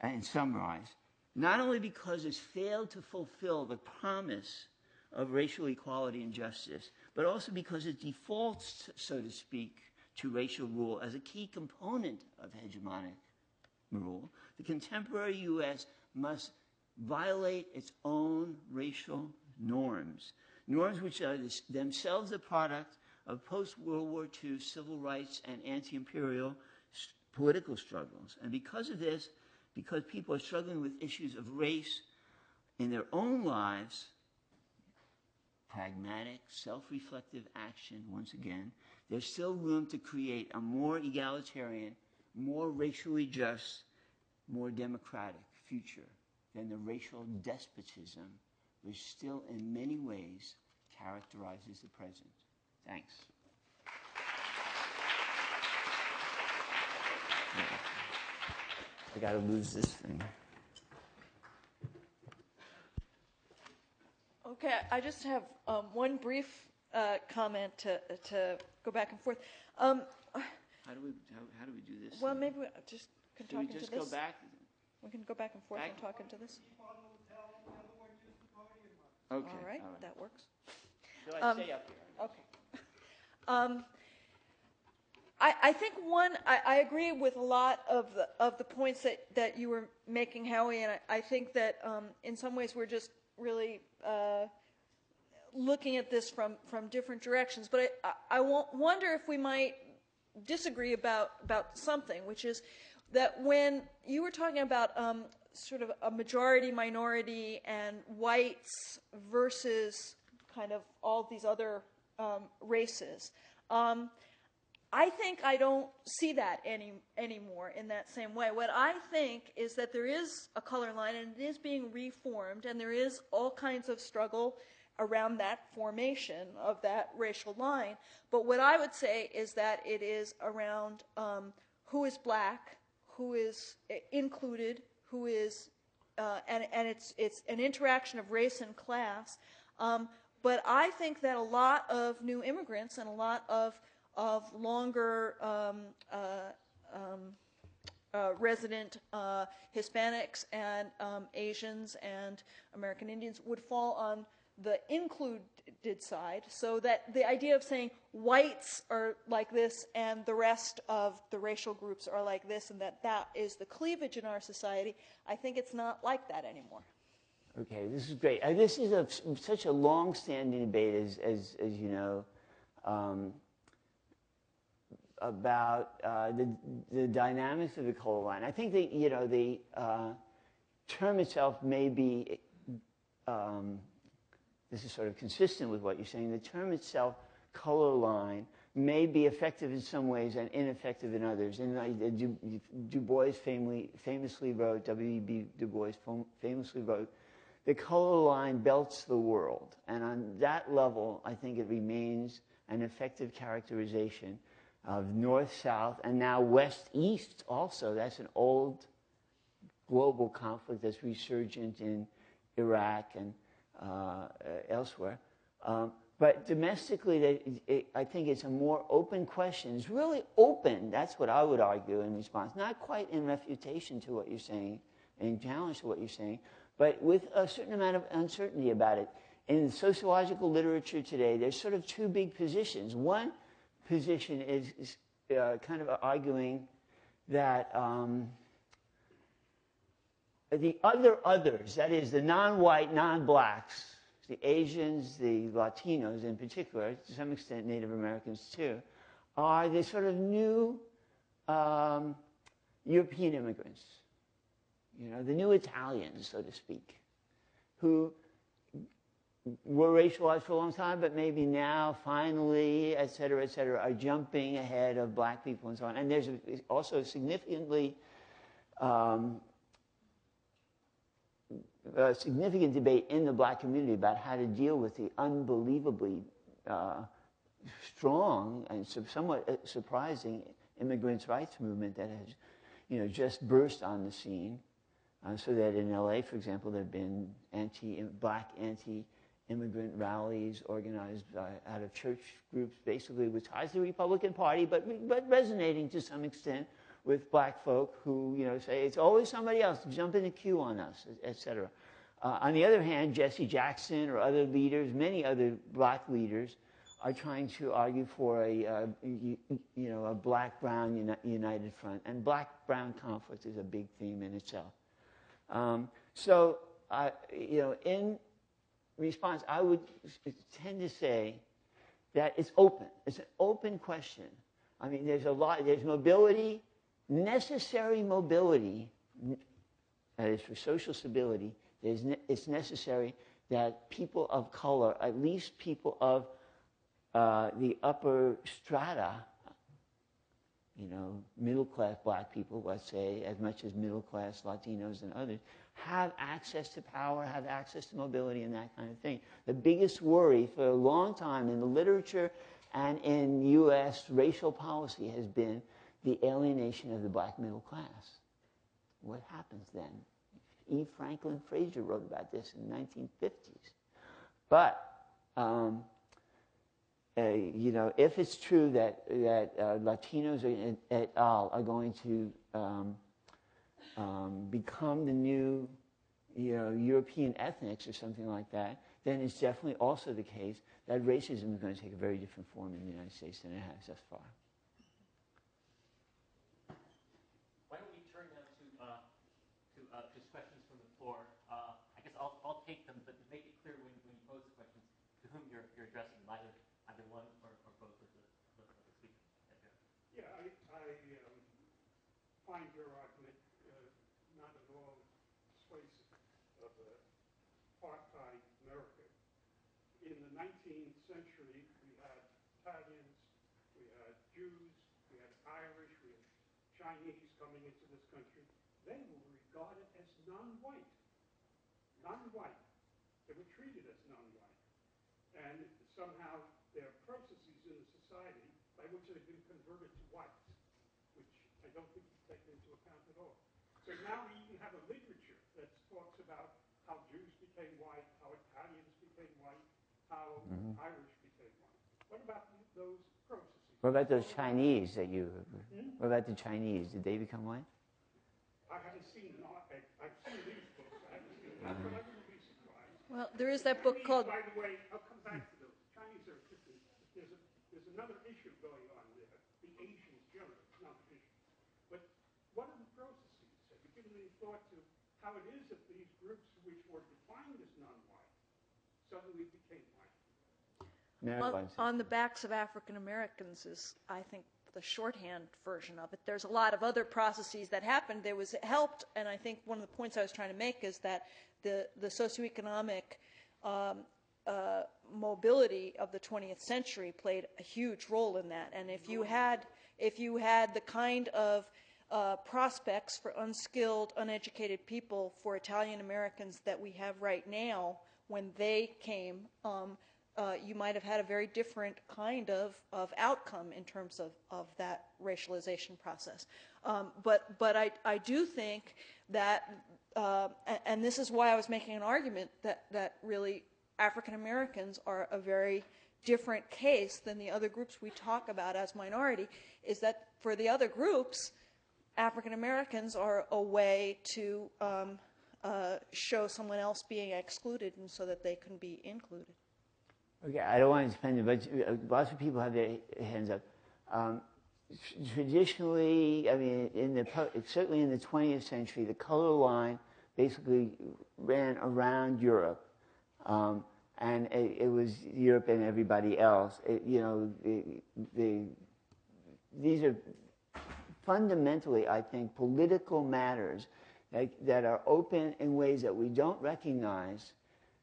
and summarize, not only because it's failed to fulfill the promise of racial equality and justice, but also because it defaults, so to speak, to racial rule as a key component of hegemonic rule, the contemporary U.S. must violate its own racial norms, norms which are themselves a product of post World War II civil rights and anti imperial political struggles. And because of this, because people are struggling with issues of race in their own lives, pragmatic, self reflective action, once again, there's still room to create a more egalitarian, more racially just, more democratic future than the racial despotism which still in many ways characterizes the present. Thanks. I gotta lose this thing. Okay, I just have um, one brief uh, comment to, to go back and forth. Um, how do we how, how do we do this? well, maybe we just can Should talk we into just this. go back? We can go back and forth Back? and talk into this. Okay. All right, that works. Do I um, stay up here? Okay. Um, I, I think one, I, I agree with a lot of the, of the points that, that you were making, Howie, and I, I think that um, in some ways we're just really uh, looking at this from, from different directions. But I, I, I won- wonder if we might disagree about, about something, which is that when you were talking about um, sort of a majority minority and whites versus kind of all these other um, races, um, I think I don't see that any anymore in that same way. What I think is that there is a color line and it is being reformed, and there is all kinds of struggle around that formation of that racial line. But what I would say is that it is around um, who is black, who is included, who is, uh, and, and it's, it's an interaction of race and class. Um, but I think that a lot of new immigrants and a lot of, of longer um, uh, um, uh, resident uh, Hispanics and um, Asians and American Indians would fall on the included side, so that the idea of saying whites are like this and the rest of the racial groups are like this, and that that is the cleavage in our society, I think it's not like that anymore. Okay, this is great. Uh, this is a, such a long-standing debate, as, as, as you know, um, about uh, the, the dynamics of the color line. I think that, you know, the uh, term itself may be, um, this is sort of consistent with what you're saying, the term itself, color line, may be effective in some ways and ineffective in others. And uh, Du, du Bois famously, famously wrote, W.E.B. Du Bois famously wrote, the color line belts the world. And on that level, I think it remains an effective characterization of north south and now west east also. That's an old global conflict that's resurgent in Iraq and elsewhere. Um, but domestically, they, it, I think it's a more open question. It's really open. That's what I would argue in response. Not quite in refutation to what you're saying, in challenge to what you're saying, but with a certain amount of uncertainty about it. In sociological literature today, there's sort of two big positions. One position is, is uh, kind of arguing that um, the other others, that is, the non white, non blacks, the Asians, the Latinos in particular, to some extent Native Americans too, are the sort of new um, European immigrants, you know, the new Italians, so to speak, who were racialized for a long time, but maybe now, finally, et cetera, et cetera, are jumping ahead of black people and so on. And there's also significantly um, a significant debate in the black community about how to deal with the unbelievably uh, strong and somewhat uh, surprising immigrants' rights movement that has, you know, just burst on the scene. Uh, so that in LA, for example, there have been anti black anti-immigrant rallies organized out of church groups, basically with ties to the Republican Party, but but resonating to some extent with black folk who, you know, say it's always somebody else, jump in the queue on us, et cetera. Uh, on the other hand, Jesse Jackson or other leaders, many other black leaders, are trying to argue for a, uh, you, you, know, a black-brown uni- united front. And black-brown conflict is a big theme in itself. Um, so, uh, you know, in response, I would tend to say that it's open. It's an open question. I mean, there's a lot, there's mobility, necessary mobility, that is for social stability, ne- it's necessary that people of color, at least people of uh, the upper strata, you know, middle class black people, let's say, as much as middle class Latinos and others, have access to power, have access to mobility, and that kind of thing. The biggest worry for a long time in the literature and in U.S. racial policy has been the alienation of the black middle class. What happens then? E. Franklin Frazier wrote about this in the 1950s. But um, uh, you know, if it's true that that uh, Latinos are, et al. are going to um, um, become the new, you know, European ethnics or something like that, then it's definitely also the case that racism is going to take a very different form in the United States than it has thus far. Why don't we turn now to, uh, to uh, just questions from the floor? Uh, I guess I'll, I'll take them, but make it clear when, when you pose the questions to whom you're, you're addressing them, either, either one or, or both of the, of the speakers. Yeah, I, I um, find your argument uh, not at all persuasive of uh, apartheid America. In the 19th century, we had Italians, we had Jews, we had Irish, we had Chinese coming into this country. They were regarded as non-white. Non-white. They were treated as non-white. And somehow there are processes in the society by which they've been converted to whites, which I don't think you take into account at all. So now we even have a literature that talks about how Jews became white, how Italians became white, how mm-hmm. Irish became white. What about those processes? What about those Chinese that you? Hmm? What about the Chinese? Did they become white? I haven't seen an art, I, I've seen these books, I haven't seen that, but I mm-hmm. wouldn't be surprised. Well, there is that book called By the way, I'll come back to those. Chinese are different. There's, a, there's another issue going on there. The Asians generally, not the Asians. But what are the processes? Have you given any thought to how it is that these groups which were defined as non-white suddenly became white? Mary on, on the backs of African Americans is, I think, the shorthand version of it. There's a lot of other processes that happened. There was helped, and I think one of the points I was trying to make is that the the socioeconomic um, uh, mobility of the 20th century played a huge role in that. And if you had if you had the kind of uh, prospects for unskilled, uneducated people for Italian Americans that we have right now when they came. Um, uh, you might have had a very different kind of, of outcome in terms of, of that racialization process. Um, but but I, I do think that, uh, and this is why I was making an argument that, that really African Americans are a very different case than the other groups we talk about as minority, is that for the other groups, African Americans are a way to um, uh, show someone else being excluded and so that they can be included. Okay, I don't want to spend it, but uh, lots of people have their hands up. Um, traditionally, I mean, in the certainly in the 20th century, the color line basically ran around Europe, um, and it, it was Europe and everybody else. It, you know, the, the, these are fundamentally, I think, political matters that, that are open in ways that we don't recognize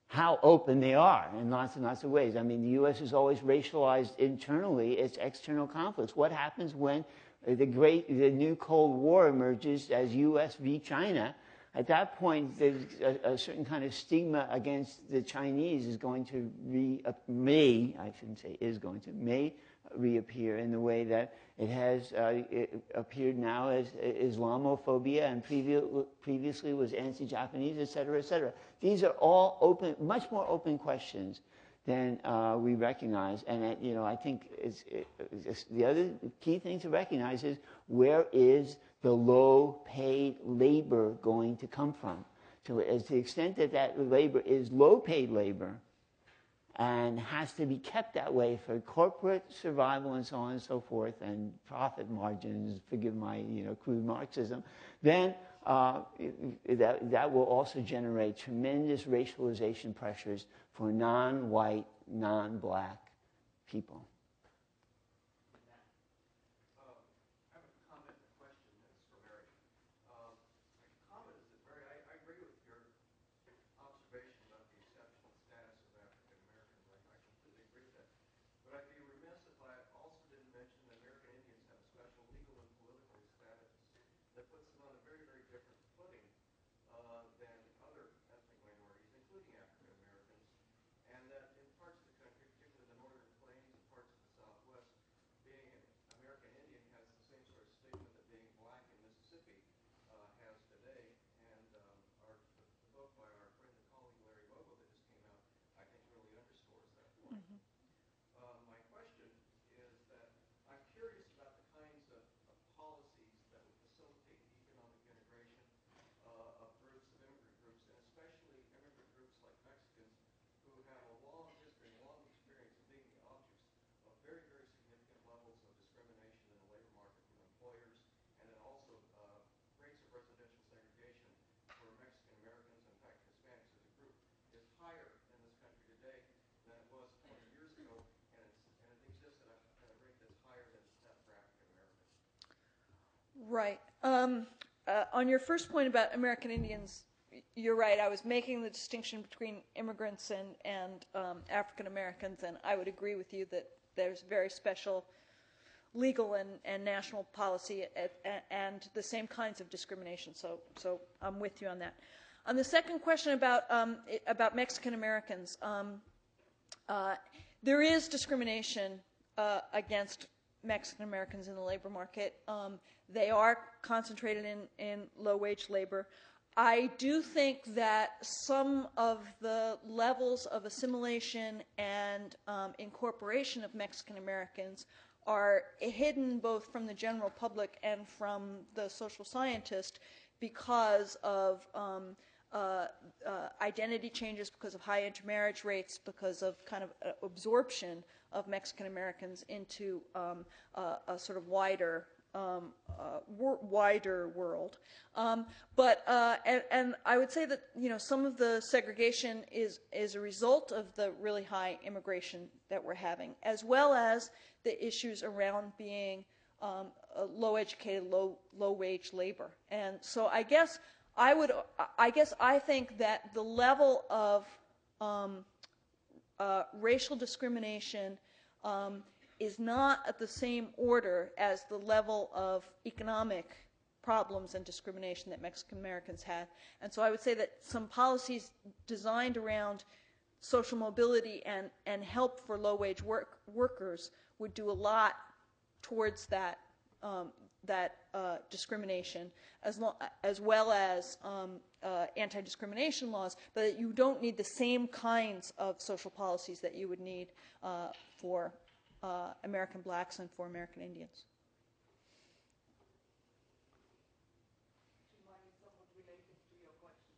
how open they are in lots and lots of ways. I mean, the U.S. is always racialized internally its external conflicts. What happens when the great, the new Cold War emerges as U.S. v. China? At that point, a, a certain kind of stigma against the Chinese is going to re, uh, may, I shouldn't say is going to, may reappear in the way that it has uh, it appeared now as Islamophobia and previ- previously was anti-Japanese, et cetera, et cetera. These are all open, much more open questions than uh, we recognize. And, uh, you know, I think it's, it, it's, the other key thing to recognize is where is the low-paid labor going to come from? So as the extent that that labor is low-paid labor, and has to be kept that way for corporate survival and so on and so forth, and profit margins, forgive my you know, crude Marxism, then uh, that, that will also generate tremendous racialization pressures for non-white, non-black people. I have a comment and a question that's for Mary. Um, my comment is that, Mary, I, I agree with your observation about the exceptional status of African Americans. I, I completely agree with that. But I'd be remiss if I also didn't mention that American Indians have a special legal and political status that puts them on a very, very different footing uh, than other ethnic minorities, including African Americans. And that in parts of the country, particularly the northern plains and parts of the southwest, being an American Indian has the same sort of stigma that being black in Mississippi uh, has today. Right. Um, uh, on your first point about American Indians, you're right. I was making the distinction between immigrants and, and um, African Americans, and I would agree with you that there's very special legal and, and national policy at, at, and the same kinds of discrimination. So, so I'm with you on that. On the second question about, um, about Mexican Americans, um, uh, there is discrimination uh, against Mexican Americans in the labor market. Um, they are concentrated in, in low wage labor. I do think that some of the levels of assimilation and um, incorporation of Mexican Americans are hidden both from the general public and from the social scientist because of um, uh, uh, identity changes, because of high intermarriage rates, because of kind of uh, absorption of Mexican Americans into um, uh, a sort of wider um, uh, wor- wider world. Um, but uh, and, and I would say that you know some of the segregation is is a result of the really high immigration that we're having, as well as the issues around being um, low educated, low low wage labor. And so I guess I would I guess I think that the level of um, uh, racial discrimination um, is not at the same order as the level of economic problems and discrimination that Mexican Americans had. And so I would say that some policies designed around social mobility and, and help for low wage work, workers would do a lot towards that um, that uh, discrimination, as, lo- as well as um, uh, anti-discrimination laws, but that you don't need the same kinds of social policies that you would need uh, for uh, American blacks and for American Indians. Mine is somewhat related to your question.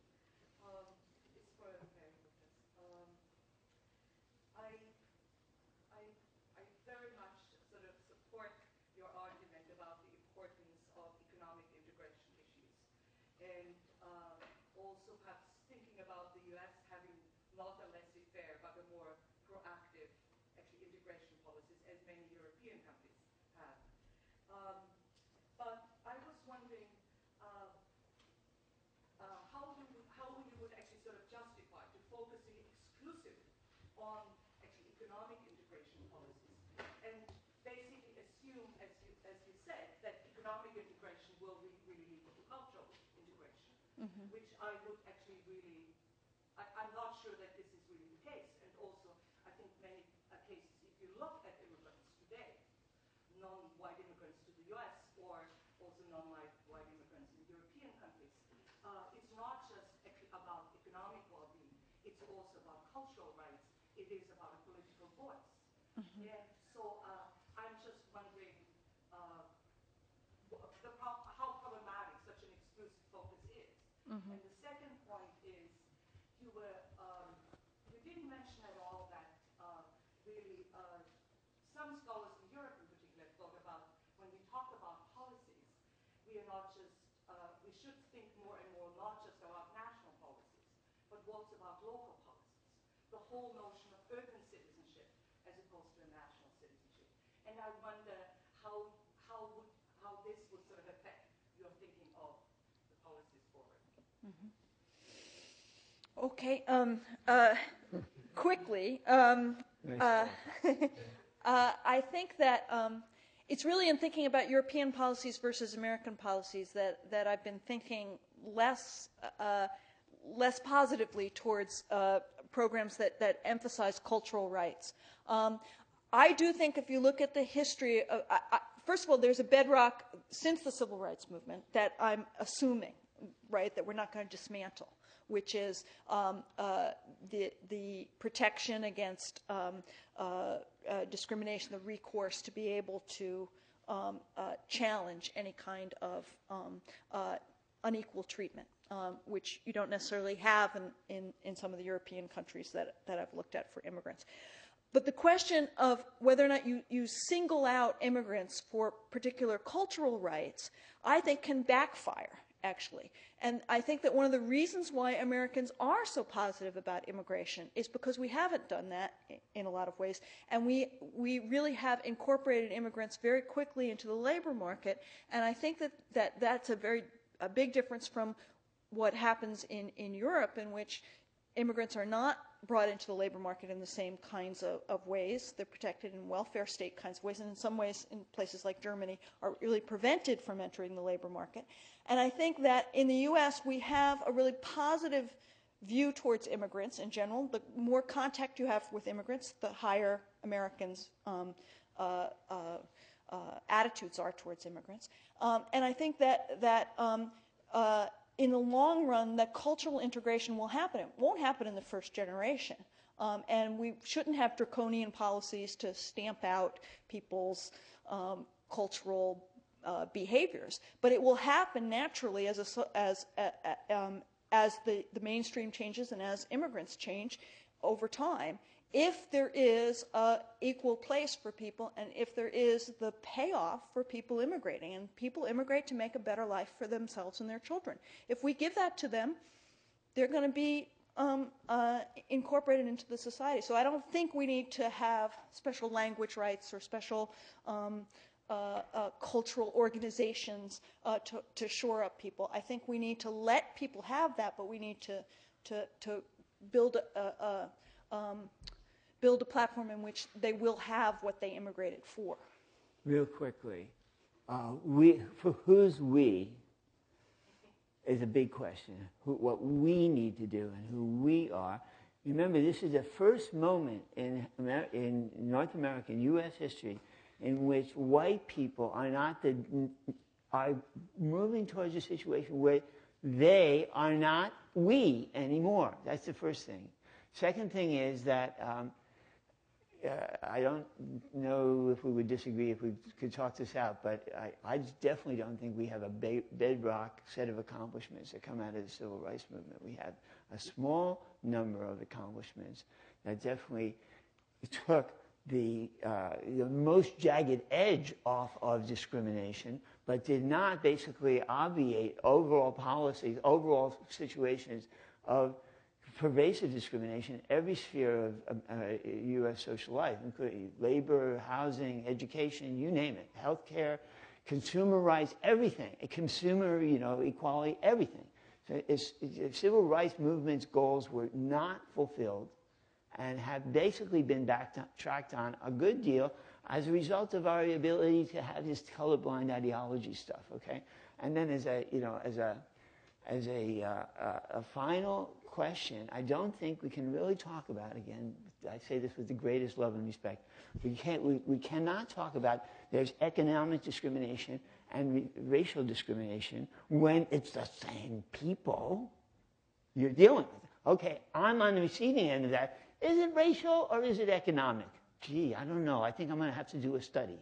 Um, it's for Mary Lucas. Um, I, I, I very much sort of support your argument about the importance of economic integration issues. And um, also perhaps thinking about the U.S. having not a laissez-faire, but a more proactive, actually, integration policies, as many European countries have. Um, but I was wondering, uh, uh, how you would, how you would actually sort of justify to focusing exclusively on actually economic integration policies and basically assume, as you, as you said, that economic integration will re- really lead to cultural integration, which I would actually really, I, I'm not sure that this is really the case. And also, I think many uh, cases, if you look at immigrants today, non-white immigrants to the U.S. or also non-white white immigrants in European countries. Uh, it's not just actually about economic well-being. It's also about cultural rights. It is about a political voice. And so uh, I'm just wondering uh, wh- the pro- how problematic such an exclusive focus is. And the second point is you were um, you didn't mention at all that uh, really uh, some scholars in Europe in particular thought about when we talk about policies, we are not just, uh, we should think more and more not just about national policies, but what's about local policies. The whole notion of urban citizenship as opposed to a national citizenship. And I wonder how, how would, how this would sort of affect your thinking of the policies forward. Okay. Um, uh, quickly, um, uh, uh, I think that um, it's really in thinking about European policies versus American policies that, that I've been thinking less uh, less positively towards uh, programs that, that emphasize cultural rights. Um, I do think if you look at the history of, I, I, first of all, there's a bedrock since the civil rights movement that I'm assuming, right, that we're not going to dismantle, which is um, uh, the, the protection against um, uh, uh, discrimination, the recourse to be able to um, uh, challenge any kind of um, uh, unequal treatment, um, which you don't necessarily have in, in, in some of the European countries that, that I've looked at for immigrants. But the question of whether or not you, you single out immigrants for particular cultural rights, I think can backfire. actually. And I think that one of the reasons why Americans are so positive about immigration is because we haven't done that in a lot of ways. And we, we really have incorporated immigrants very quickly into the labor market. And I think that, that that's a very a big difference from what happens in, in Europe, in which immigrants are not brought into the labor market in the same kinds of, of, ways. They're protected in welfare state kinds of ways, and in some ways, in places like Germany, are really prevented from entering the labor market. And I think that in the U.S., we have a really positive view towards immigrants in general. The more contact you have with immigrants, the higher Americans' um, uh, uh, uh, attitudes are towards immigrants. Um, and I think that that um, uh, in the long run, that cultural integration will happen. It won't happen in the first generation. Um, and we shouldn't have draconian policies to stamp out people's um, cultural uh, behaviors. But it will happen naturally as, a, as, um, as the, the mainstream changes and as immigrants change over time if there is a equal place for people and if there is the payoff for people immigrating and people immigrate to make a better life for themselves and their children. If we give that to them they're going to be um, uh, incorporated into the society. So i don't think we need to have special language rights or special um, uh, uh, cultural organizations uh, to, to shore up people. I think we need to let people have that but we need to, to, to build a, a, a um, build a platform in which they will have what they immigrated for. Real quickly, uh, we, for who's we is a big question. Who, what we need to do and who we are. Remember, this is the first moment in, Amer- in North American U.S. history in which white people are not the are moving towards a situation where they are not we anymore. That's the first thing. Second thing is that um, I don't know if we would disagree if we could talk this out, but I, I definitely don't think we have a bedrock set of accomplishments that come out of the civil rights movement. We have a small number of accomplishments that definitely took the, uh, the most jagged edge off of discrimination, but did not basically obviate overall policies, overall situations of pervasive discrimination in every sphere of uh, U.S. social life, including labor, housing, education, you name it, healthcare, consumer rights, everything, consumer, you know, equality, everything. So civil rights movement's goals were not fulfilled and have basically been backtracked on a good deal as a result of our ability to have this colorblind ideology stuff, okay? And then as a, you know, as a, as a, uh, a final question, I don't think we can really talk about, again, I say this with the greatest love and respect, we, can't, we, we cannot talk about there's economic discrimination and re- racial discrimination when it's the same people you're dealing with. Okay, I'm on the receiving end of that. Is it racial or is it economic? Gee, I don't know. I think I'm going to have to do a study.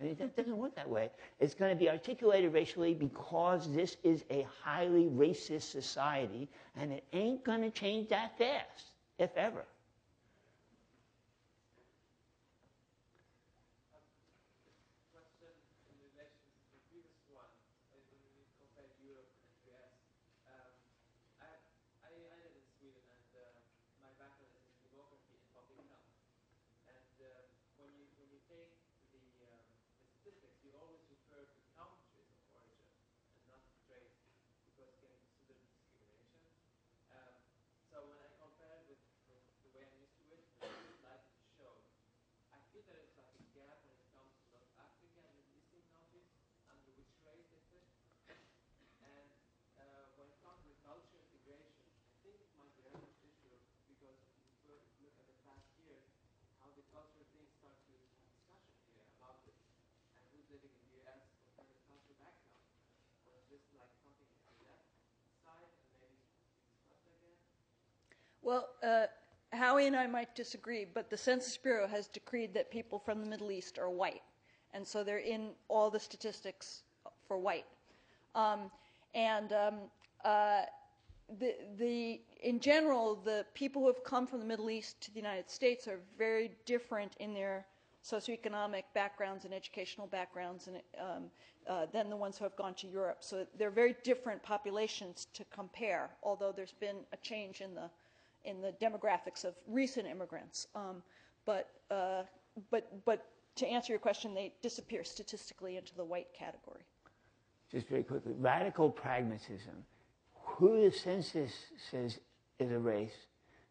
It doesn't work that way. It's going to be articulated racially because this is a highly racist society, and it ain't going to change that fast, if ever. Well, uh, Howie and I might disagree, but the Census Bureau has decreed that people from the Middle East are white, and so they're in all the statistics for white. Um, and um, uh, the, the, in general, the people who have come from the Middle East to the United States are very different in their socioeconomic backgrounds and educational backgrounds and, um, uh, than the ones who have gone to Europe. So they're very different populations to compare, although there's been a change in the, in the demographics of recent immigrants. Um, but, uh, but, but to answer your question, they disappear statistically into the white category. Just very quickly, radical pragmatism. Who the census says is a race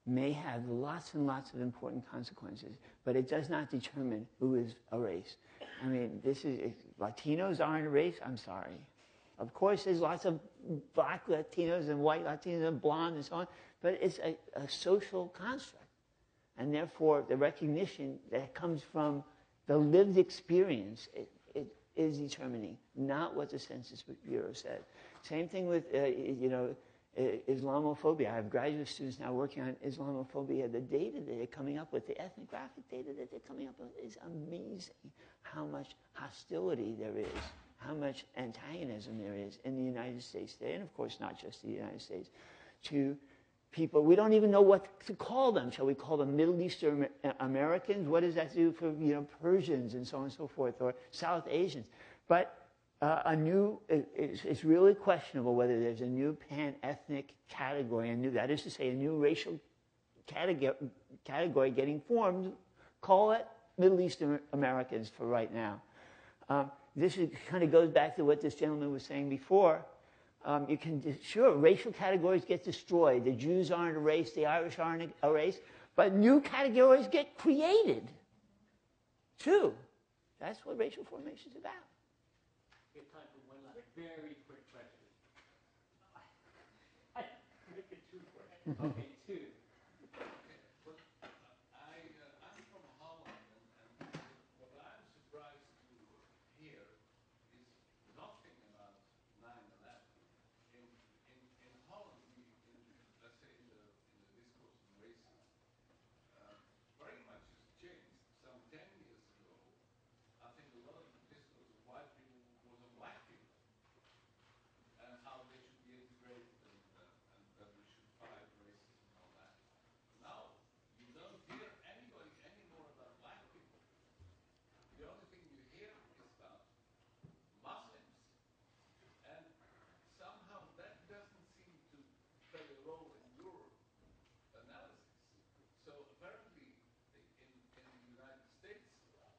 may have lots and lots of important consequences, but it does not determine who is a race. I mean, this is Latinos aren't a race. I'm sorry. Of course, there's lots of black Latinos and white Latinos and blonde and so on, but it's a, a social construct, and therefore the recognition that comes from the lived experience it, it is determining, not what the Census Bureau said. Same thing with uh, you know Islamophobia. I have graduate students now working on Islamophobia. The data that they're coming up with, the ethnographic data that they're coming up with, is amazing. How much hostility there is, how much antagonism there is in the United States today, and of course not just the United States, to people. We don't even know what to call them. Shall we call them Middle Eastern Americans? What does that do for you know Persians and so on and so forth, or South Asians? But uh, a new, it's, it's, really questionable whether there's a new pan-ethnic category, a new, that is to say, a new racial category, category getting formed. Call it Middle Eastern Americans for right now. Um, this is, kind of goes back to what this gentleman was saying before. Um, you can, sure, racial categories get destroyed. The Jews aren't a race, the Irish aren't a race, but new categories get created, too. That's what racial formation is about. We have time for one last very quick question. Two questions. Okay, two. Well, I, uh, I'm from Holland, and, and what I'm surprised to hear is nothing about 9/11. In, in, in Holland, we, in, let's say in the, in the discourse on racism, uh, very much has changed. Some 10 years ago, I think a lot of the discourse of white people was on black people and how they should be integrated and, uh, and that we should fight racism and all that. Now, you don't hear anybody anymore about black people. The only thing you hear is about Muslims. And somehow that doesn't seem to play a role in your analysis. So apparently, in, in the United States,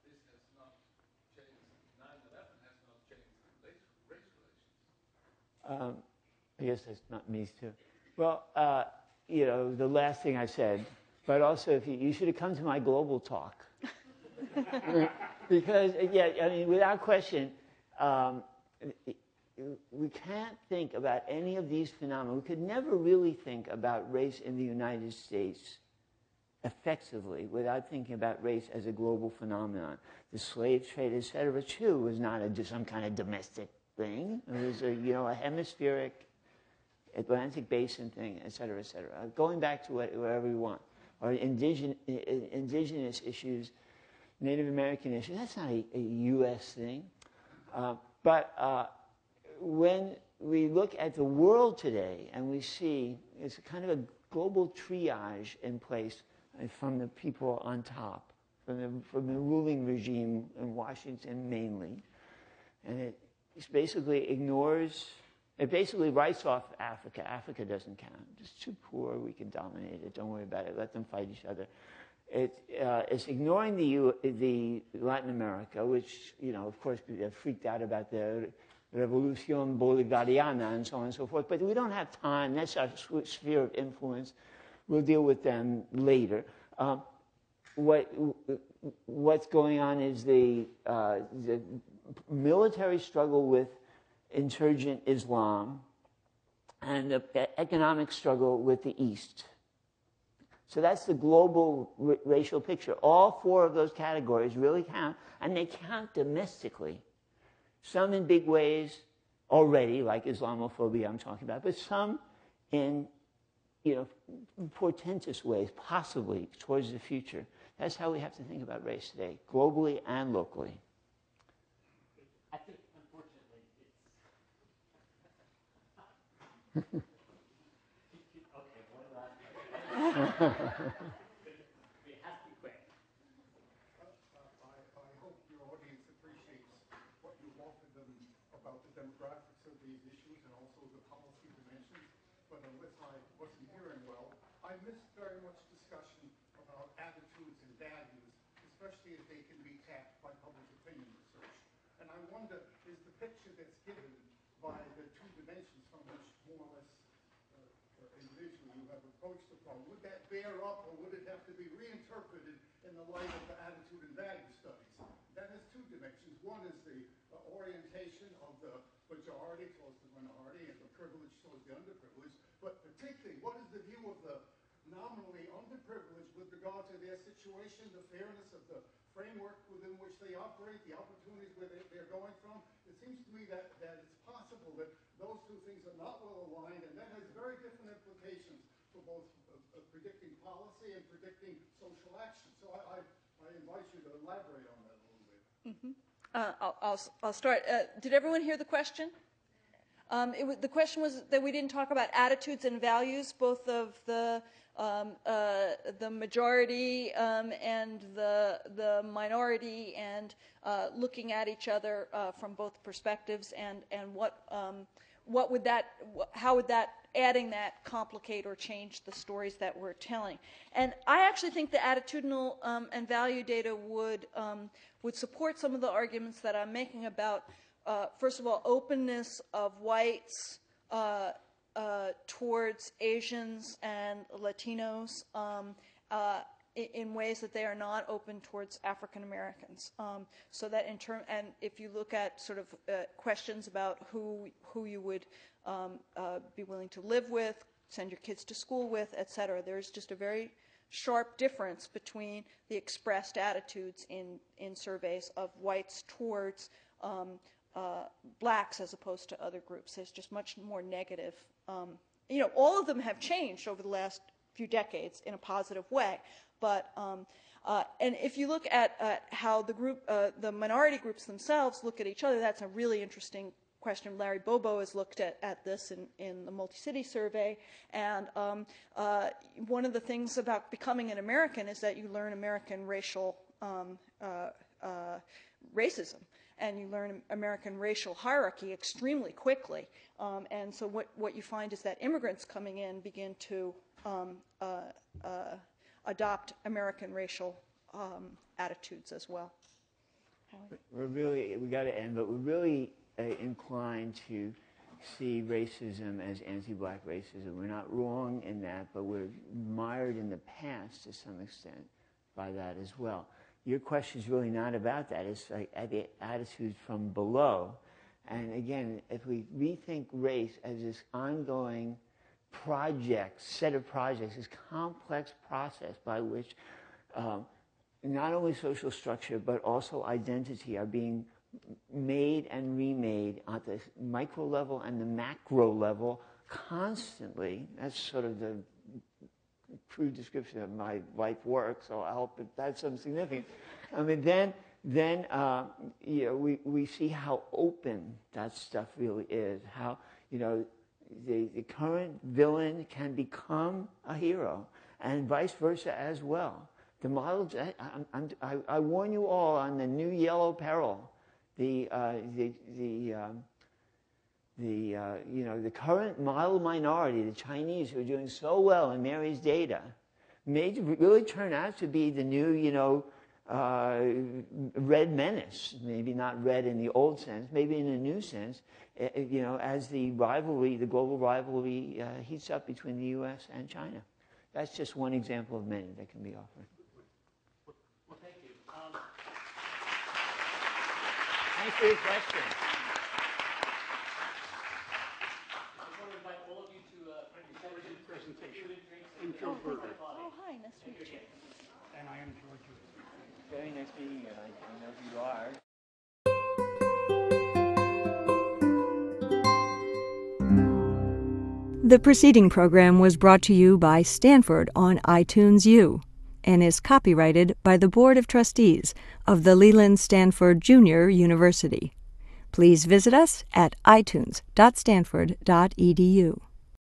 this has not changed, 9-11 has not changed race, race relations. Um, I guess that's not me too. Well, uh, you know, the last thing I said, but also if you, you should have come to my global talk. because, yeah, I mean, without question, um, we can't think about any of these phenomena. We could never really think about race in the United States effectively without thinking about race as a global phenomenon. The slave trade, et cetera, too, was not a, some kind of domestic thing. It was a, you know, a hemispheric Atlantic basin thing, et cetera, et cetera. Going back to what, wherever we want. Or indigenous, indigenous issues, Native American issues, that's not a, a U.S. thing. Uh, but uh, when we look at the world today and we see it's kind of a global triage in place from the people on top, from the, from the ruling regime in Washington mainly. And it basically ignores, it basically writes off Africa. Africa doesn't count. It's too poor. We can dominate it. Don't worry about it. Let them fight each other. It, uh, it's ignoring the, U, the Latin America, which, you know, of course, they're freaked out about the Revolucion Bolivariana and so on and so forth. But we don't have time. That's our sphere of influence. We'll deal with them later. Um, what, what's going on is the, uh, the military struggle with insurgent Islam and the economic struggle with the East. So that's the global r- racial picture. All four of those categories really count, and they count domestically. Some in big ways already, like Islamophobia I'm talking about, but some in you know, portentous ways, possibly towards the future. That's how we have to think about race today, globally and locally. okay, one last it has to be quick. I, I, hope your audience appreciates what you offered them about the demographics of these issues and also the policy dimensions. But unless I wasn't hearing well, I missed very much discussion about attitudes and values, especially if they can be tapped by public opinion research. And I wonder, is the picture that's given by the two more or less uh, individually you have approached the problem, would that bear up or would it have to be reinterpreted in the light of the attitude and value studies? That has two dimensions. One is the uh, orientation of the majority towards the minority and the privileged towards the underprivileged, but particularly what is the view of the nominally underprivileged with regard to their situation, the fairness of the framework within which they operate, the opportunities where they, they're going from. It seems to me that, that it's possible that those two things are not well aligned, and that has very different implications for both uh, uh, predicting policy and predicting social action. So I, I, I invite you to elaborate on that a little bit. Uh, I'll, I'll, I'll start. Uh, did everyone hear the question? Um, the question was that we didn't talk about attitudes and values, both of the um, uh, the majority um, and the the minority, and uh, looking at each other uh, from both perspectives, and and what um, what would that how would that adding that complicate or change the stories that we're telling? And I actually think the attitudinal um, and value data would um, would support some of the arguments that I'm making about uh, first of all, openness of whites uh, uh, towards Asians and Latinos um, uh, in ways that they are not open towards African Americans. Um, so that in term, and if you look at sort of uh, questions about who who you would um, uh, be willing to live with, send your kids to school with, et cetera, there's just a very sharp difference between the expressed attitudes in, in surveys of whites towards um, uh, blacks as opposed to other groups. There's just much more negative. Um, you know, all of them have changed over the last few decades in a positive way, but um, uh, and if you look at uh, how the group, uh, the minority groups themselves look at each other, that's a really interesting question. Larry Bobo has looked at, at this in, in the multi-city survey, and um, uh, one of the things about becoming an American is that you learn American racial um, uh, uh, racism, and you learn American racial hierarchy extremely quickly. Um, and so what, what you find is that immigrants coming in begin to um, uh, uh, adopt American racial um, attitudes as well. We're really, we got to end, but we're really uh, inclined to see racism as anti-black racism. We're not wrong in that, but we're mired in the past to some extent by that as well. Your question is really not about that. It's like the attitude from below. And again, if we rethink race as this ongoing project, set of projects, this complex process by which um, not only social structure but also identity are being made and remade at the micro level and the macro level constantly. That's sort of the crude description of my life work, so I hope it that's some significance. I mean, then, then uh, you know, we, we see how open that stuff really is, how, you know, the, the current villain can become a hero, and vice versa as well. The models, I, I'm, I, I warn you all on the new yellow peril, the, uh, the, the, um, the, uh, you know, the current model minority, the Chinese who are doing so well in Mary's data, may really turn out to be the new, you know, uh, red menace. Maybe not red in the old sense, maybe in a new sense. uh, you know, as the rivalry, the global rivalry, uh, heats up between the U.S. and China. That's just one example of many that can be offered. Well, thank you. Um, Thanks for your question. I just want to invite all of you to uh, before we do Presentation. food and drinks I'm Joe uh, Berger, Oh, hi, nice to meet you. and I am George Very nice meeting you. I, I know who you are. The preceding program was brought to you by Stanford on iTunes U and is copyrighted by the Board of Trustees of the Leland Stanford Junior University. Please visit us at itunes.stanford.edu.